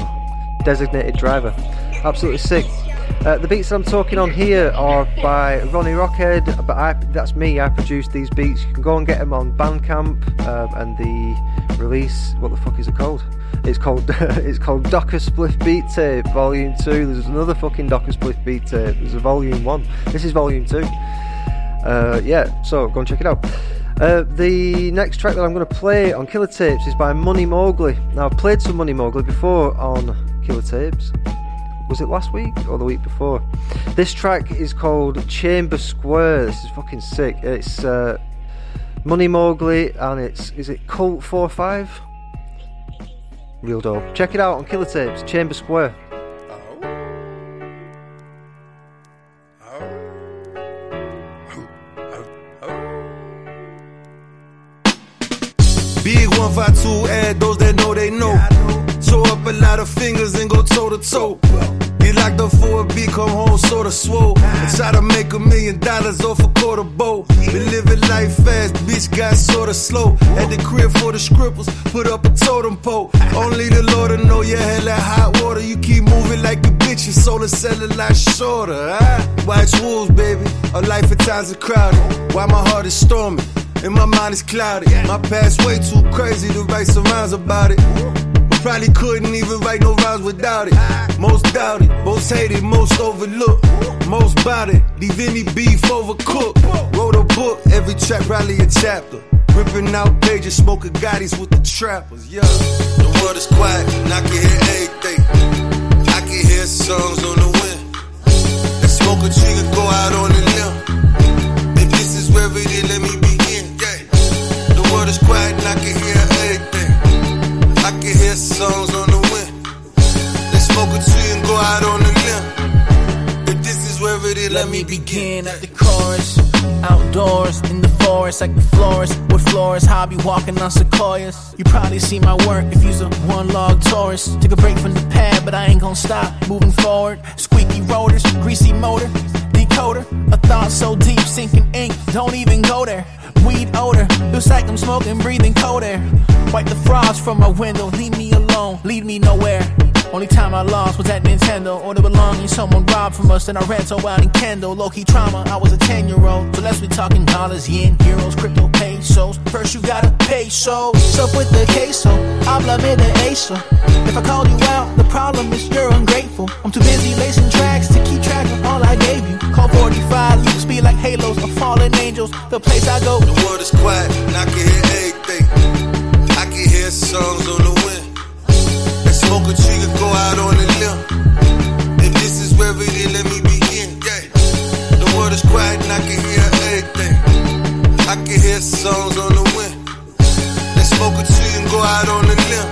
Designated Driver. Absolutely sick. Uh, the beats that I'm talking on here are by Ronnie Rockhead, but I, that's me. I produced these beats. You can go and get them on Bandcamp, um, and the release. What the fuck is it called? It's called it's called Docker Spliff Beat Tape Volume Two. There's another fucking Docker Spliff Beat Tape. There's a Volume One. This is Volume Two. Uh, yeah, so go and check it out. Uh, the next track that I'm going to play on Killer Tapes is by Money Mowgli. Now I've played some Money Mowgli before on Killer Tapes. Was it last week or the week before? This track is called Chamber Square. This is fucking sick. It's uh, Money Mowgli and it's is it Cult 45? Real dope. Check it out on Killer Tapes, Chamber Square. Big 152, add those that know they know. Show up a lot of fingers and go toe to toe. Get locked up for a beat, come home sorta swole. And try to make a million dollars off a quarter bowl. Been living life fast, bitch got sorta slow. At the crib for the scribbles, put up a totem pole. Only the Lord will know you had that hot water. You keep moving like a bitch, your soul is selling a lot shorter. Ah, White wolves, baby. A life at times are crowded. Why my heart is storming? And my mind is clouded. My past way too crazy to write some rhymes about it. Probably couldn't even write no rhymes without it. Most doubted, most hated, most overlooked, most bout it. Leave any beef overcooked. Wrote a book, every track probably a chapter. Ripping out pages, smoking Gottis with the trappers, yeah. The world is quiet, and I can hear everything. I can hear songs on the wind. And smoke a tree go out on the limb. If this is where it is, let me begin, yeah. The world is quiet, and I can hear. I can hear songs on the wind. Let's smoke a tree and go out on the limb. If this is where it is, Let me begin at the chorus. Outdoors, in the forest, like the florist. With I be walking on sequoias. You probably see my work if you's a one log tourist. Took a break from the pad, but I ain't gonna stop. Moving forward, squeaky rotors, greasy motor, decoder. A thought so deep, sinking ink, don't even go there. Weed odor, looks like I'm smoking, breathing cold air. Wipe the frost from my window, leave me alone, lead me nowhere. Only time I lost was at Nintendo. Or the belongings someone robbed from us, then I ran so out in Kendall. Low key trauma, I was a 10 year old. So let's be talking dollars, yen, euros, crypto, pesos. First you gotta pay so. Sup with the queso, habla me de eso. If I called you out, the problem is you're ungrateful. I'm too busy lacing tracks to keep track of all I gave you. Call 45, you speed like halos of fallen angels. The place I go. The world is quiet, and I can hear everything. I can hear songs on the wind. Smoke a tree and go out on the limb. If this is where it is, let me begin. Yeah. The world is quiet, and I can hear everything. I can hear songs on the wind. Let's smoke a tree and go out on the limb.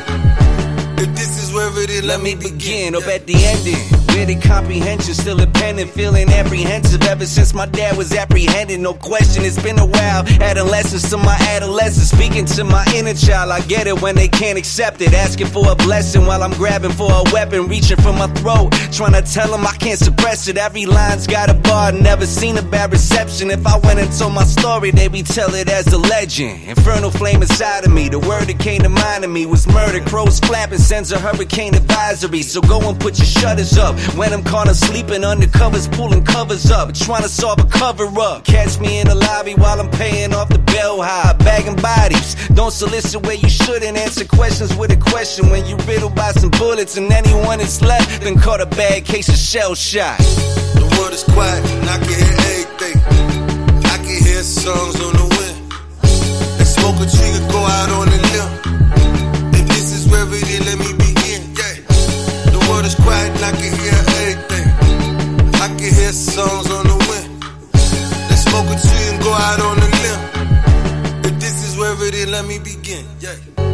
If this is where it is, Let me begin, up at the ending. Really comprehension, still independent, feeling apprehensive ever since my dad was apprehended. No question, it's been a while. Adolescence to my adolescence, speaking to my inner child. I get it when they can't accept it. Asking for a blessing while I'm grabbing for a weapon, reaching for my throat. Trying to tell them I can't suppress it. Every line's got a bar, never seen a bad reception. If I went and told my story, they be tell it as a legend. Infernal flame inside of me, the word that came to mind of me was murder. Crows flapping sends a hurricane advisory. So go and put your shutters up. When I'm caught sleeping undercovers, pulling covers up, trying to solve a cover up. Catch me in the lobby while I'm paying off the bell high, bagging bodies. Don't solicit where you shouldn't answer questions with a question when you riddled by some bullets and anyone that's left then caught a bad case of shell shock. The world is quiet, and I can hear everything. I can hear songs on the wind. Let's smoke a tree and go out on the quiet, and I can hear everything. I can hear songs on the wind. Let's smoke a tree and go out on the limb. If this is where it is, let me begin. Yeah.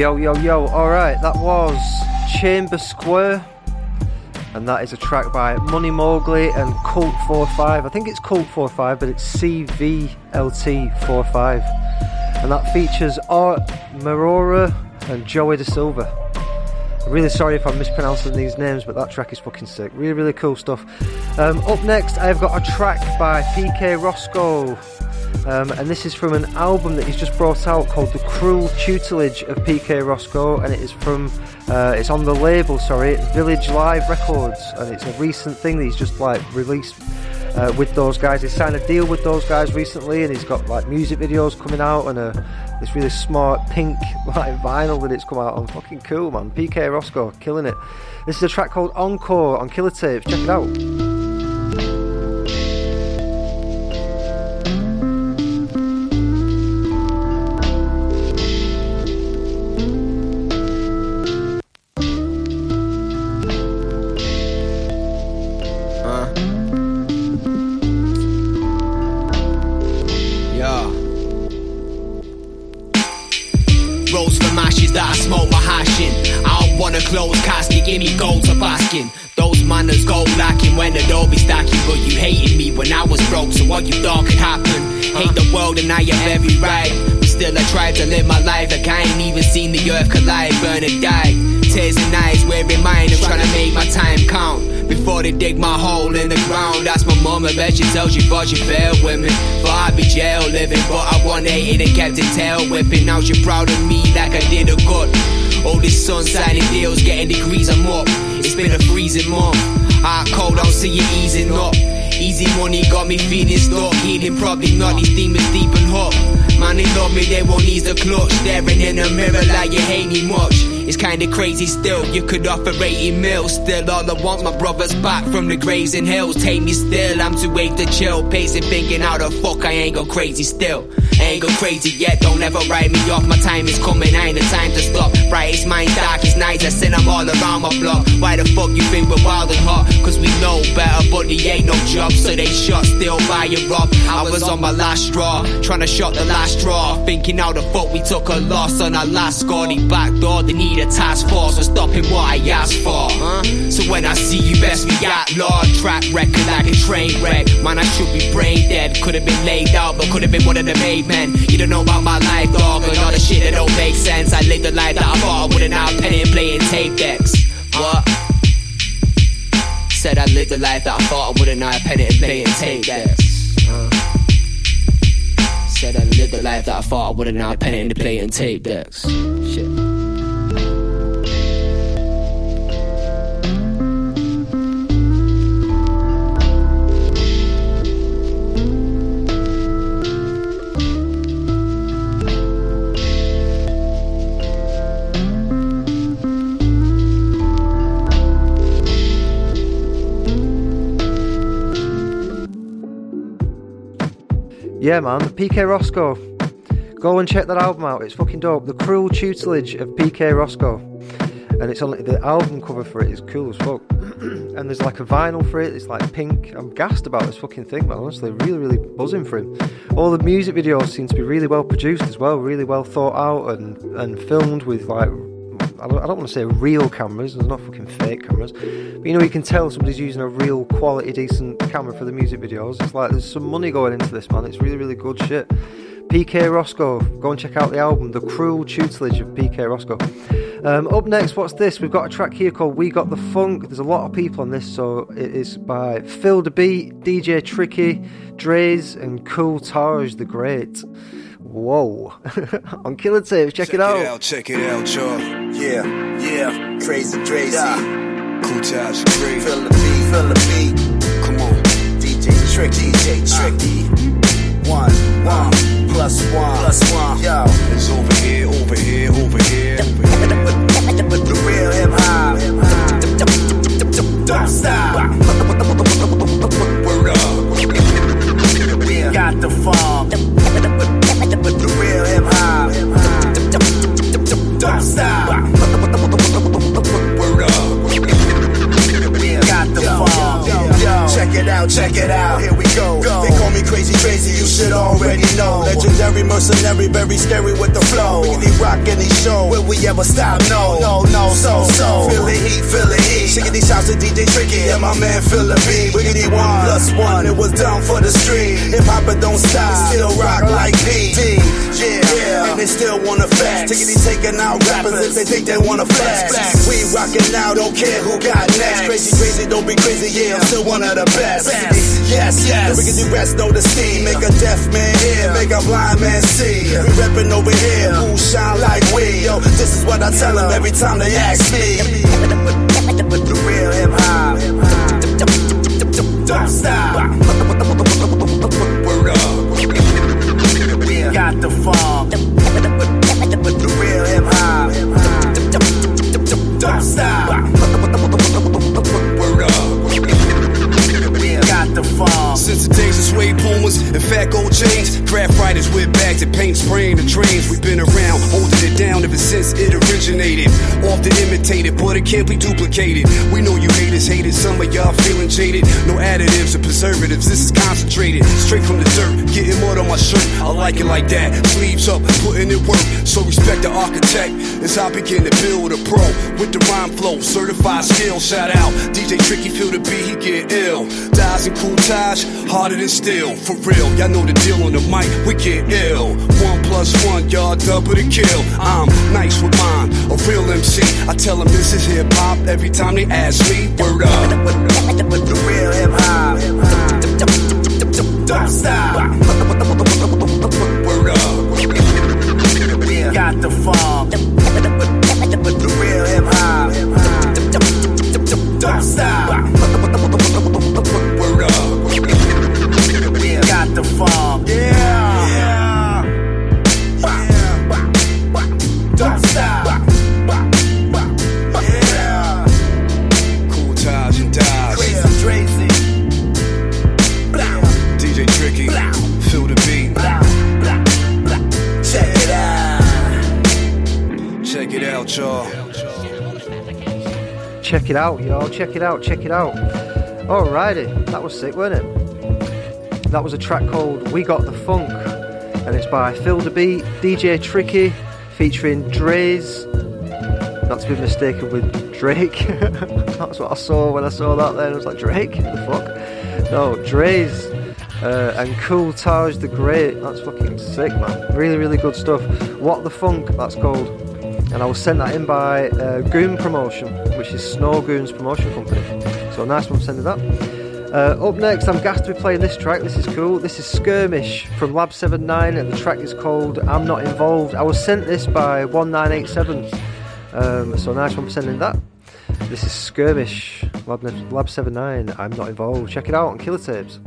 Yo, yo, yo. Alright, that was Chamber Square. And that is a track by Money Mowgli and Cult 45. I think it's Cult 45, but it's CVLT 45. And that features Art Marora and Joey De Silva. I'm really sorry if I'm mispronouncing these names, but that track is fucking sick. Really, really cool stuff. Um, up next, I've got a track by PK Roscoe. Um, and this is from an album that he's just brought out called The Cruel Tutelage of PK Roscoe, and it is from, uh, it's on the label, sorry, Village Live Records, and it's a recent thing that he's just like released uh, with those guys. He signed a deal with those guys recently, and he's got like music videos coming out and a, this really smart pink like vinyl that it's come out on. Fucking cool, man. PK Roscoe, killing it. This is a track called Encore on Killer Tapes. Check it out. Tells you failed with me. But I be jail living, but I 180 and kept it tail whipping. Now she proud of me like I did a good. All this sun signing deals, getting degrees, I'm up. It's been a freezing month. Hot cold, I'll see you easing up. Easy money got me feeling stuck, healing probably not these demons deep and hot. Man, they love me, they won't ease the clutch. Staring in the mirror like you hate me much. It's kinda crazy still, you could offer 80 mils. Still, all I want my brothers back from the graves and hills. Take me still, I'm too weak to chill. Pacing, thinking how the fuck I ain't go crazy still. Ain't go crazy yet, don't ever write me off. My time is coming, ain't the time to stop. Brightest mind, darkest nights, I send them all around my block. Why the fuck you think we're wild and hot? Cause we know better, but they ain't no job, so they shot still by up. I was on my last straw, trying to shot the last straw. Thinking how the fuck we took a loss on our last score. They backdoor, they need a task force for stopping what I asked for. Huh? So when I see you, best be outlawed. Track record like a train wreck. Man, I should be brain dead. Could have been laid out, but could have been one of the made men. You don't know about my life, dog, and all the shit that don't make sense. I lived the life that I thought I wouldn't have penny and playing tape decks. What? Said I lived the life that I thought I wouldn't have penny and playing tape decks. Uh. Said I lived the life that I thought I wouldn't have penny and playing tape decks. Shit. Yeah, man, PK Roscoe. Go and check that album out. It's fucking dope. The Cruel Tutelage of PK Roscoe. And it's only the album cover for it is cool as fuck. and there's like a vinyl for it. It's like pink. I'm gassed about this fucking thing, man. Honestly, really, really buzzing for him. All the music videos seem to be really well produced as well, really well thought out and and filmed with like I don't, want to say real cameras. There's not fucking fake cameras, but you know you can tell somebody's using a real quality, decent camera for the music videos. It's like there's some money going into this, man. It's really, really good shit. PK Roscoe, go and check out the album, The Cruel Tutelage of PK Roscoe. Um, up next, what's this? We've got a track here called We Got the Funk. There's a lot of people on this, so it is by Phil the Beat, DJ Tricky, Dre's, and Cool Taj the Great. Whoa. on Killer Tapes, check, check it out. Check it out. Check it out, y'all. Yeah, yeah. Crazy Drazy. Yeah. Cool the Great. Feel the beat, feel the beat. Come on. DJ Tricky, DJ Tricky. Ah. One, one, ah. plus one, plus one. Yo, it's over here, over here, over here. The real hip hop. Don't stop. Word up. We got the funk. Don't stop. Check it out, check it out. Here we go. They call me crazy, crazy. You should already know. Legendary, mercenary, very scary with the flow. Really rock any show. Will we ever stop? No, no, no. So, so. Feel the heat, feel the heat. Shiggity shouts to DJ Tricky and my man Phil the beat. Wiggity one plus one. It was down for the street. Hip hop it don't stop. Still rock like P. D. Yeah, yeah. And they still wanna flex. Tickety taking out rappers if they think they wanna flex. We rockin' now, don't care who got next. Crazy, crazy, don't be crazy. Yeah, I'm still one of the best. Yes, yes. The rickety rest know the steam. Make a deaf man hear, make a blind man see. We reppin' over here, who shine like we. Yo, this is what I tell them every time they ask me. The real hip hop. Don't stop. Word up. We got the funk. Imitated, but it can't be duplicated. We know you haters hated, some of y'all feeling jaded. No additives or preservatives, this is concentrated. Straight from the dirt, getting mud on my shirt. I like it like that. Sleeves up, putting in work. So respect the architect as I begin to build a pro with the rhyme flow. Certified skill, shout out. DJ Tricky feel the beat, he get ill. Dies and cool ties, harder than steel. For real, y'all know the deal on the mic, we get ill. One plus one, y'all double the kill. I'm nice with mine, a real MC. I tell them this is hip hop every time they ask me. Word up. The real hip hop. Don't stop. Got the farm. Check it out, y'all. Check it out. Check it out. Alrighty, that was sick, wasn't it? That was a track called "We Got the Funk," and it's by Phil the Beat, DJ Tricky, featuring Dre's. Not to be mistaken with Drake. That's what I saw when I saw that. Then I was like, Drake, the fuck? No, Dre's. Uh, and Cool Taj the Great. That's fucking sick, man. Really, really good stuff. What the Funk, that's called. And I was sent that in by uh, Goon Promotion, which is Snow Goon's promotion company. So nice one sending that. Uh, up next, I'm gassed to be playing this track. This is cool. This is Skirmish from Lab 79, and the track is called I'm Not Involved. I was sent this by 1987. Um, so nice one for sending that. This is Skirmish, Lab, Lab 79. I'm Not Involved. Check it out on Killer Tapes.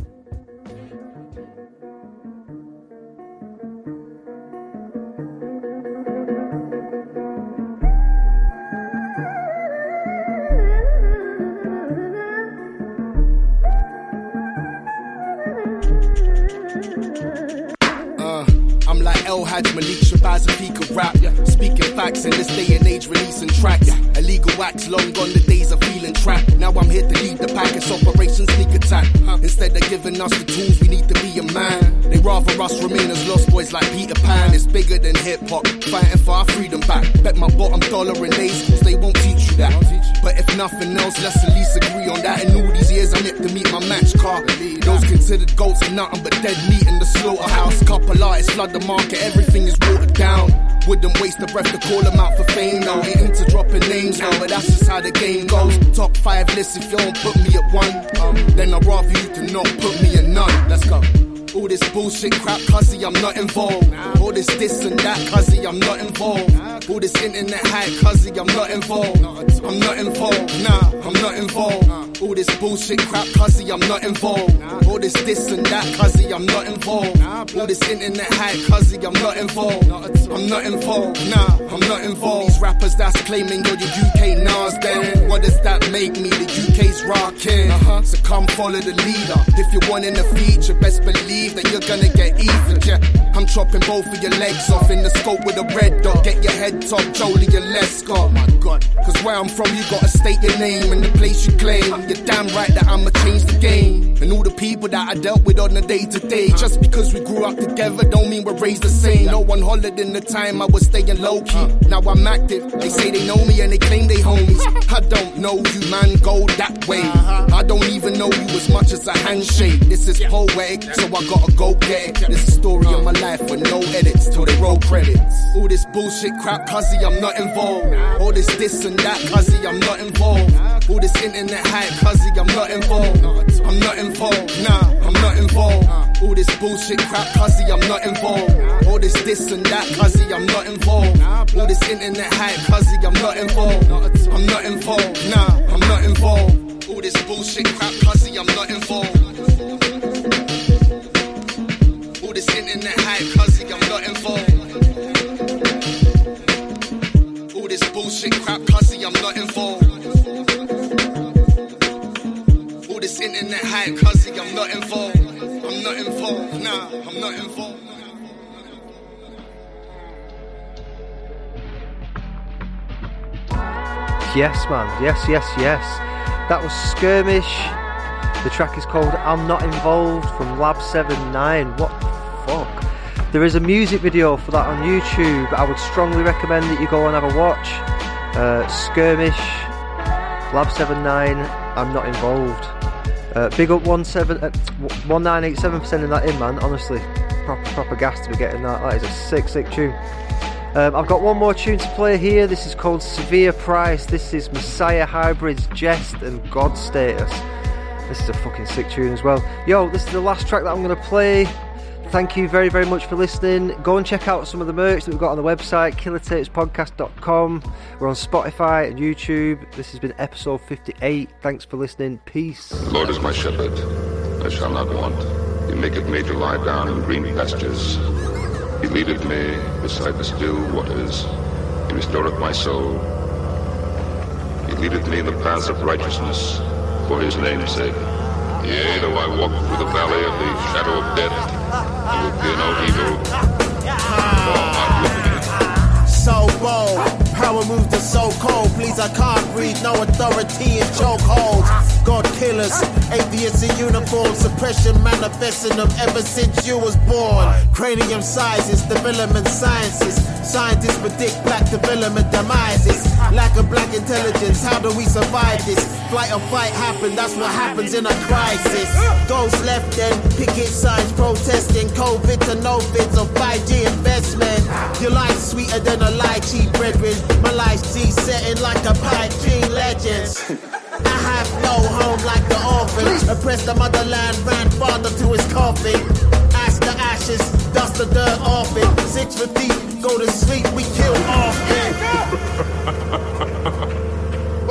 Hajj Malik Shabazz if he rap. Speaking facts in this day and age, releasing tracks. Illegal acts, long gone the days of feeling trapped. Now I'm here to lead the pack, it's Operation Sneak Attack. Instead of giving us the tools, we need to be a man. They rather us remain as lost boys like Peter Pan. It's bigger than hip hop, fighting for our freedom back. Bet my bottom dollar in day schools, they won't teach you that. But if nothing else, let's at least agree on that. In all these years, I'm yet to meet my match car. Those considered goats are nothing but dead meat in the slaughterhouse. Couple artists flood the market, everything is watered down. Wouldn't waste a breath to call them out for fame, no. Ain't into dropping names, no, but that's just how the game goes. Top five list if you don't put me at one, um, then I'd rather you to not put me at none. Let's go. All this bullshit crap, cuzzy, I'm not involved. All this this and that, cuzzy, I'm not involved. All this internet hype, cuzzy, I'm not involved. I'm not involved, nah, I'm not involved. All this bullshit crap, cuzzy, I'm not involved. All this this and that, cuzzy, I'm not involved. All this internet hype, cuzzy, I'm not involved. I'm not involved, nah, I'm not involved. These rappers that's claiming you're the UK Nas, then what does that make me? The UK's rocking. Uh-huh. So come follow the leader. If you're wanting a feature, best believe that you're gonna get even. Yeah, I'm chopping both of your legs off in the scope with a red dot. Get your head top, Jolie and Lesko. Oh my god. Cause where I'm from, you gotta state your name and the place you claim. You're damn right that I'ma change the game. And all the people that I dealt with on the day to day. Just because we grew up together, don't mean we're raised the same. No one hollered in the time I was staying low key. Now I'm active. They say they know me and they claim they homies. I don't know you, man, go that way. I don't even know you as much as a handshake. This is poetic, so I gotta go get it. This is story of my life with no edits till they roll credits. All this bullshit crap, cuzzy, I'm not involved. All this this and that, cuzzy, I'm not involved. All this internet hype, cuzzy, I'm not involved. I'm not involved, nah, I'm not involved. All this bullshit crap, cuzzy, I'm not involved. All this this and that, cuzzy, I'm not involved. All this internet hype, cuzzy, I'm not involved. I'm not involved, nah, I'm not involved. All this bullshit crap, cuzzy, I'm not involved. All this internet hype, cuzzy, I'm not involved. All this bullshit crap, cuzzy, I'm not involved. Hype, I'm I'm not involved. I'm not involved. Nah, I'm not involved. Yes, man. Yes, yes, yes. That was Skirmish. The track is called I'm Not Involved from Lab 79. What the fuck? There is a music video for that on YouTube. I would strongly recommend that you go and have a watch. Uh, Skirmish, Lab 79, I'm Not Involved. Uh, big up 17, uh, 1987 for sending that in, man. Honestly, proper, proper gas to be getting that. That is a sick, sick tune. Um, I've got one more tune to play here. This is called Severe Price. This is Messiah Hybrid's Jest and God Status. This is a fucking sick tune as well. Yo, this is the last track that I'm going to play. Thank you very, very much for listening. Go and check out some of the merch that we've got on the website, killertapespodcast.com. We're on Spotify and YouTube. This has been episode 58. Thanks for listening. Peace. The Lord is my shepherd, I shall not want. He maketh me to lie down in green pastures. He leadeth me beside the still waters. He restoreth my soul. He leadeth me in the paths of righteousness for his name's sake. Yea, though I walk through the valley of the shadow of death, will fear no evil. So bold, power moves the so cold. Please, I can't breathe. No authority in chokeholds. God killers, atheists in uniform, suppression manifesting them ever since you was born. Cranium sizes, development sciences. Scientists predict black development demises. Lack of black intelligence, how do we survive this? Flight or fight happen, that's what happens in a crisis. Ghosts left then, picket signs protesting COVID to no bids of 5G investment. Your life's sweeter than a lychee, brethren. My life's G setting like a pipe dream legends. I have no home like the orphan. Oppressed the motherland, ran father to his coffin. Ash the ashes, dust the dirt off it. Six for deep, go to sleep, we kill often.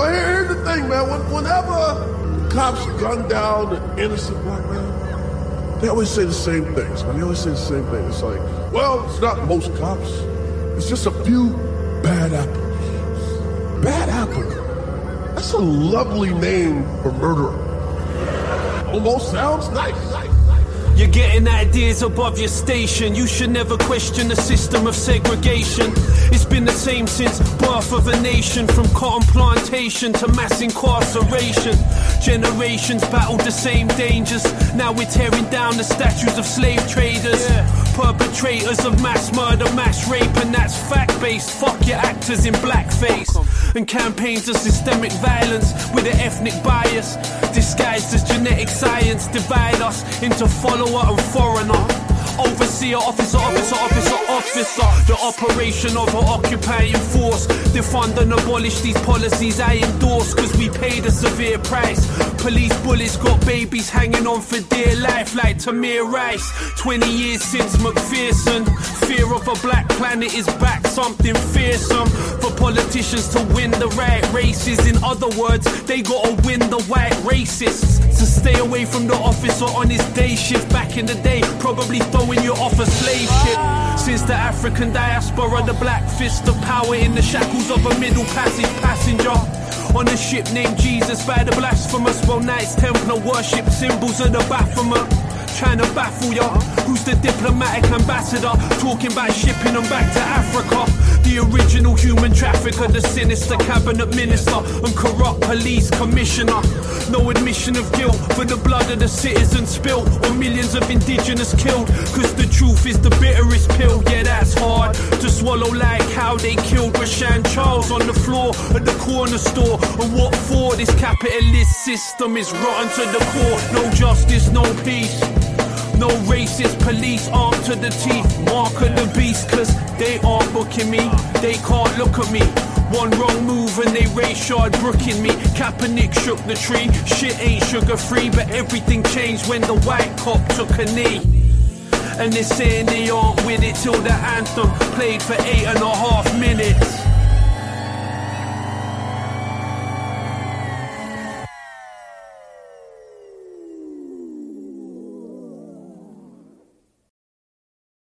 Well, here- here's the thing, man. When, whenever cops gun down an innocent black man, they always say the same things. Man, they always say the same thing. It's like, well, it's not most cops. It's just a few bad apples. Bad apple. That's a lovely name for murderer. Almost sounds nice. You're getting ideas above your station. You should never question the system of segregation. It's been the same since birth of a nation, from cotton plantation to mass incarceration. Generations battled the same dangers. Now we're tearing down the statues of slave traders, perpetrators of mass murder, mass rape, and that's fact based. Fuck your actors in blackface and campaigns of systemic violence with an ethnic bias disguised as genetic science divide us into follower and foreigner. Overseer, officer, officer, officer, officer. The operation of an occupying force. Defund and abolish these policies I endorse, cause we paid a severe price. Police bullets got babies hanging on for dear life, like Tamir Rice. 20 years since Macpherson. Fear of a black planet is back, something fearsome. For politicians to win the right races. In other words, they gotta win the white racists. To stay away from the officer on his day shift back in the day, probably throwing you off a slave ship. Since the African diaspora, the black fist of power in the shackles of a middle passage passenger. On a ship named Jesus by the blasphemous, well, Knights Templar worship symbols of the Baphomet. Trying to baffle ya. Who's the diplomatic ambassador? Talking about shipping them back to Africa. The original human trafficker, the sinister cabinet minister, and corrupt police commissioner. No admission of guilt for the blood of the citizens spilt, or millions of indigenous killed. Cause the truth is the bitterest pill, yeah, that's hard to swallow, like how they killed Rashan Charles on the floor at the corner store. And what for? This capitalist system is rotten to the core. No justice, no peace. No racist police armed to the teeth. Mark of the beast, cause they aren't booking me. They can't look at me. One wrong move and they Rayshard brooking me. Kaepernick shook the tree. Shit ain't sugar free, but everything changed when the white cop took a knee. And they're saying they aren't with it till the anthem played for eight and a half minutes.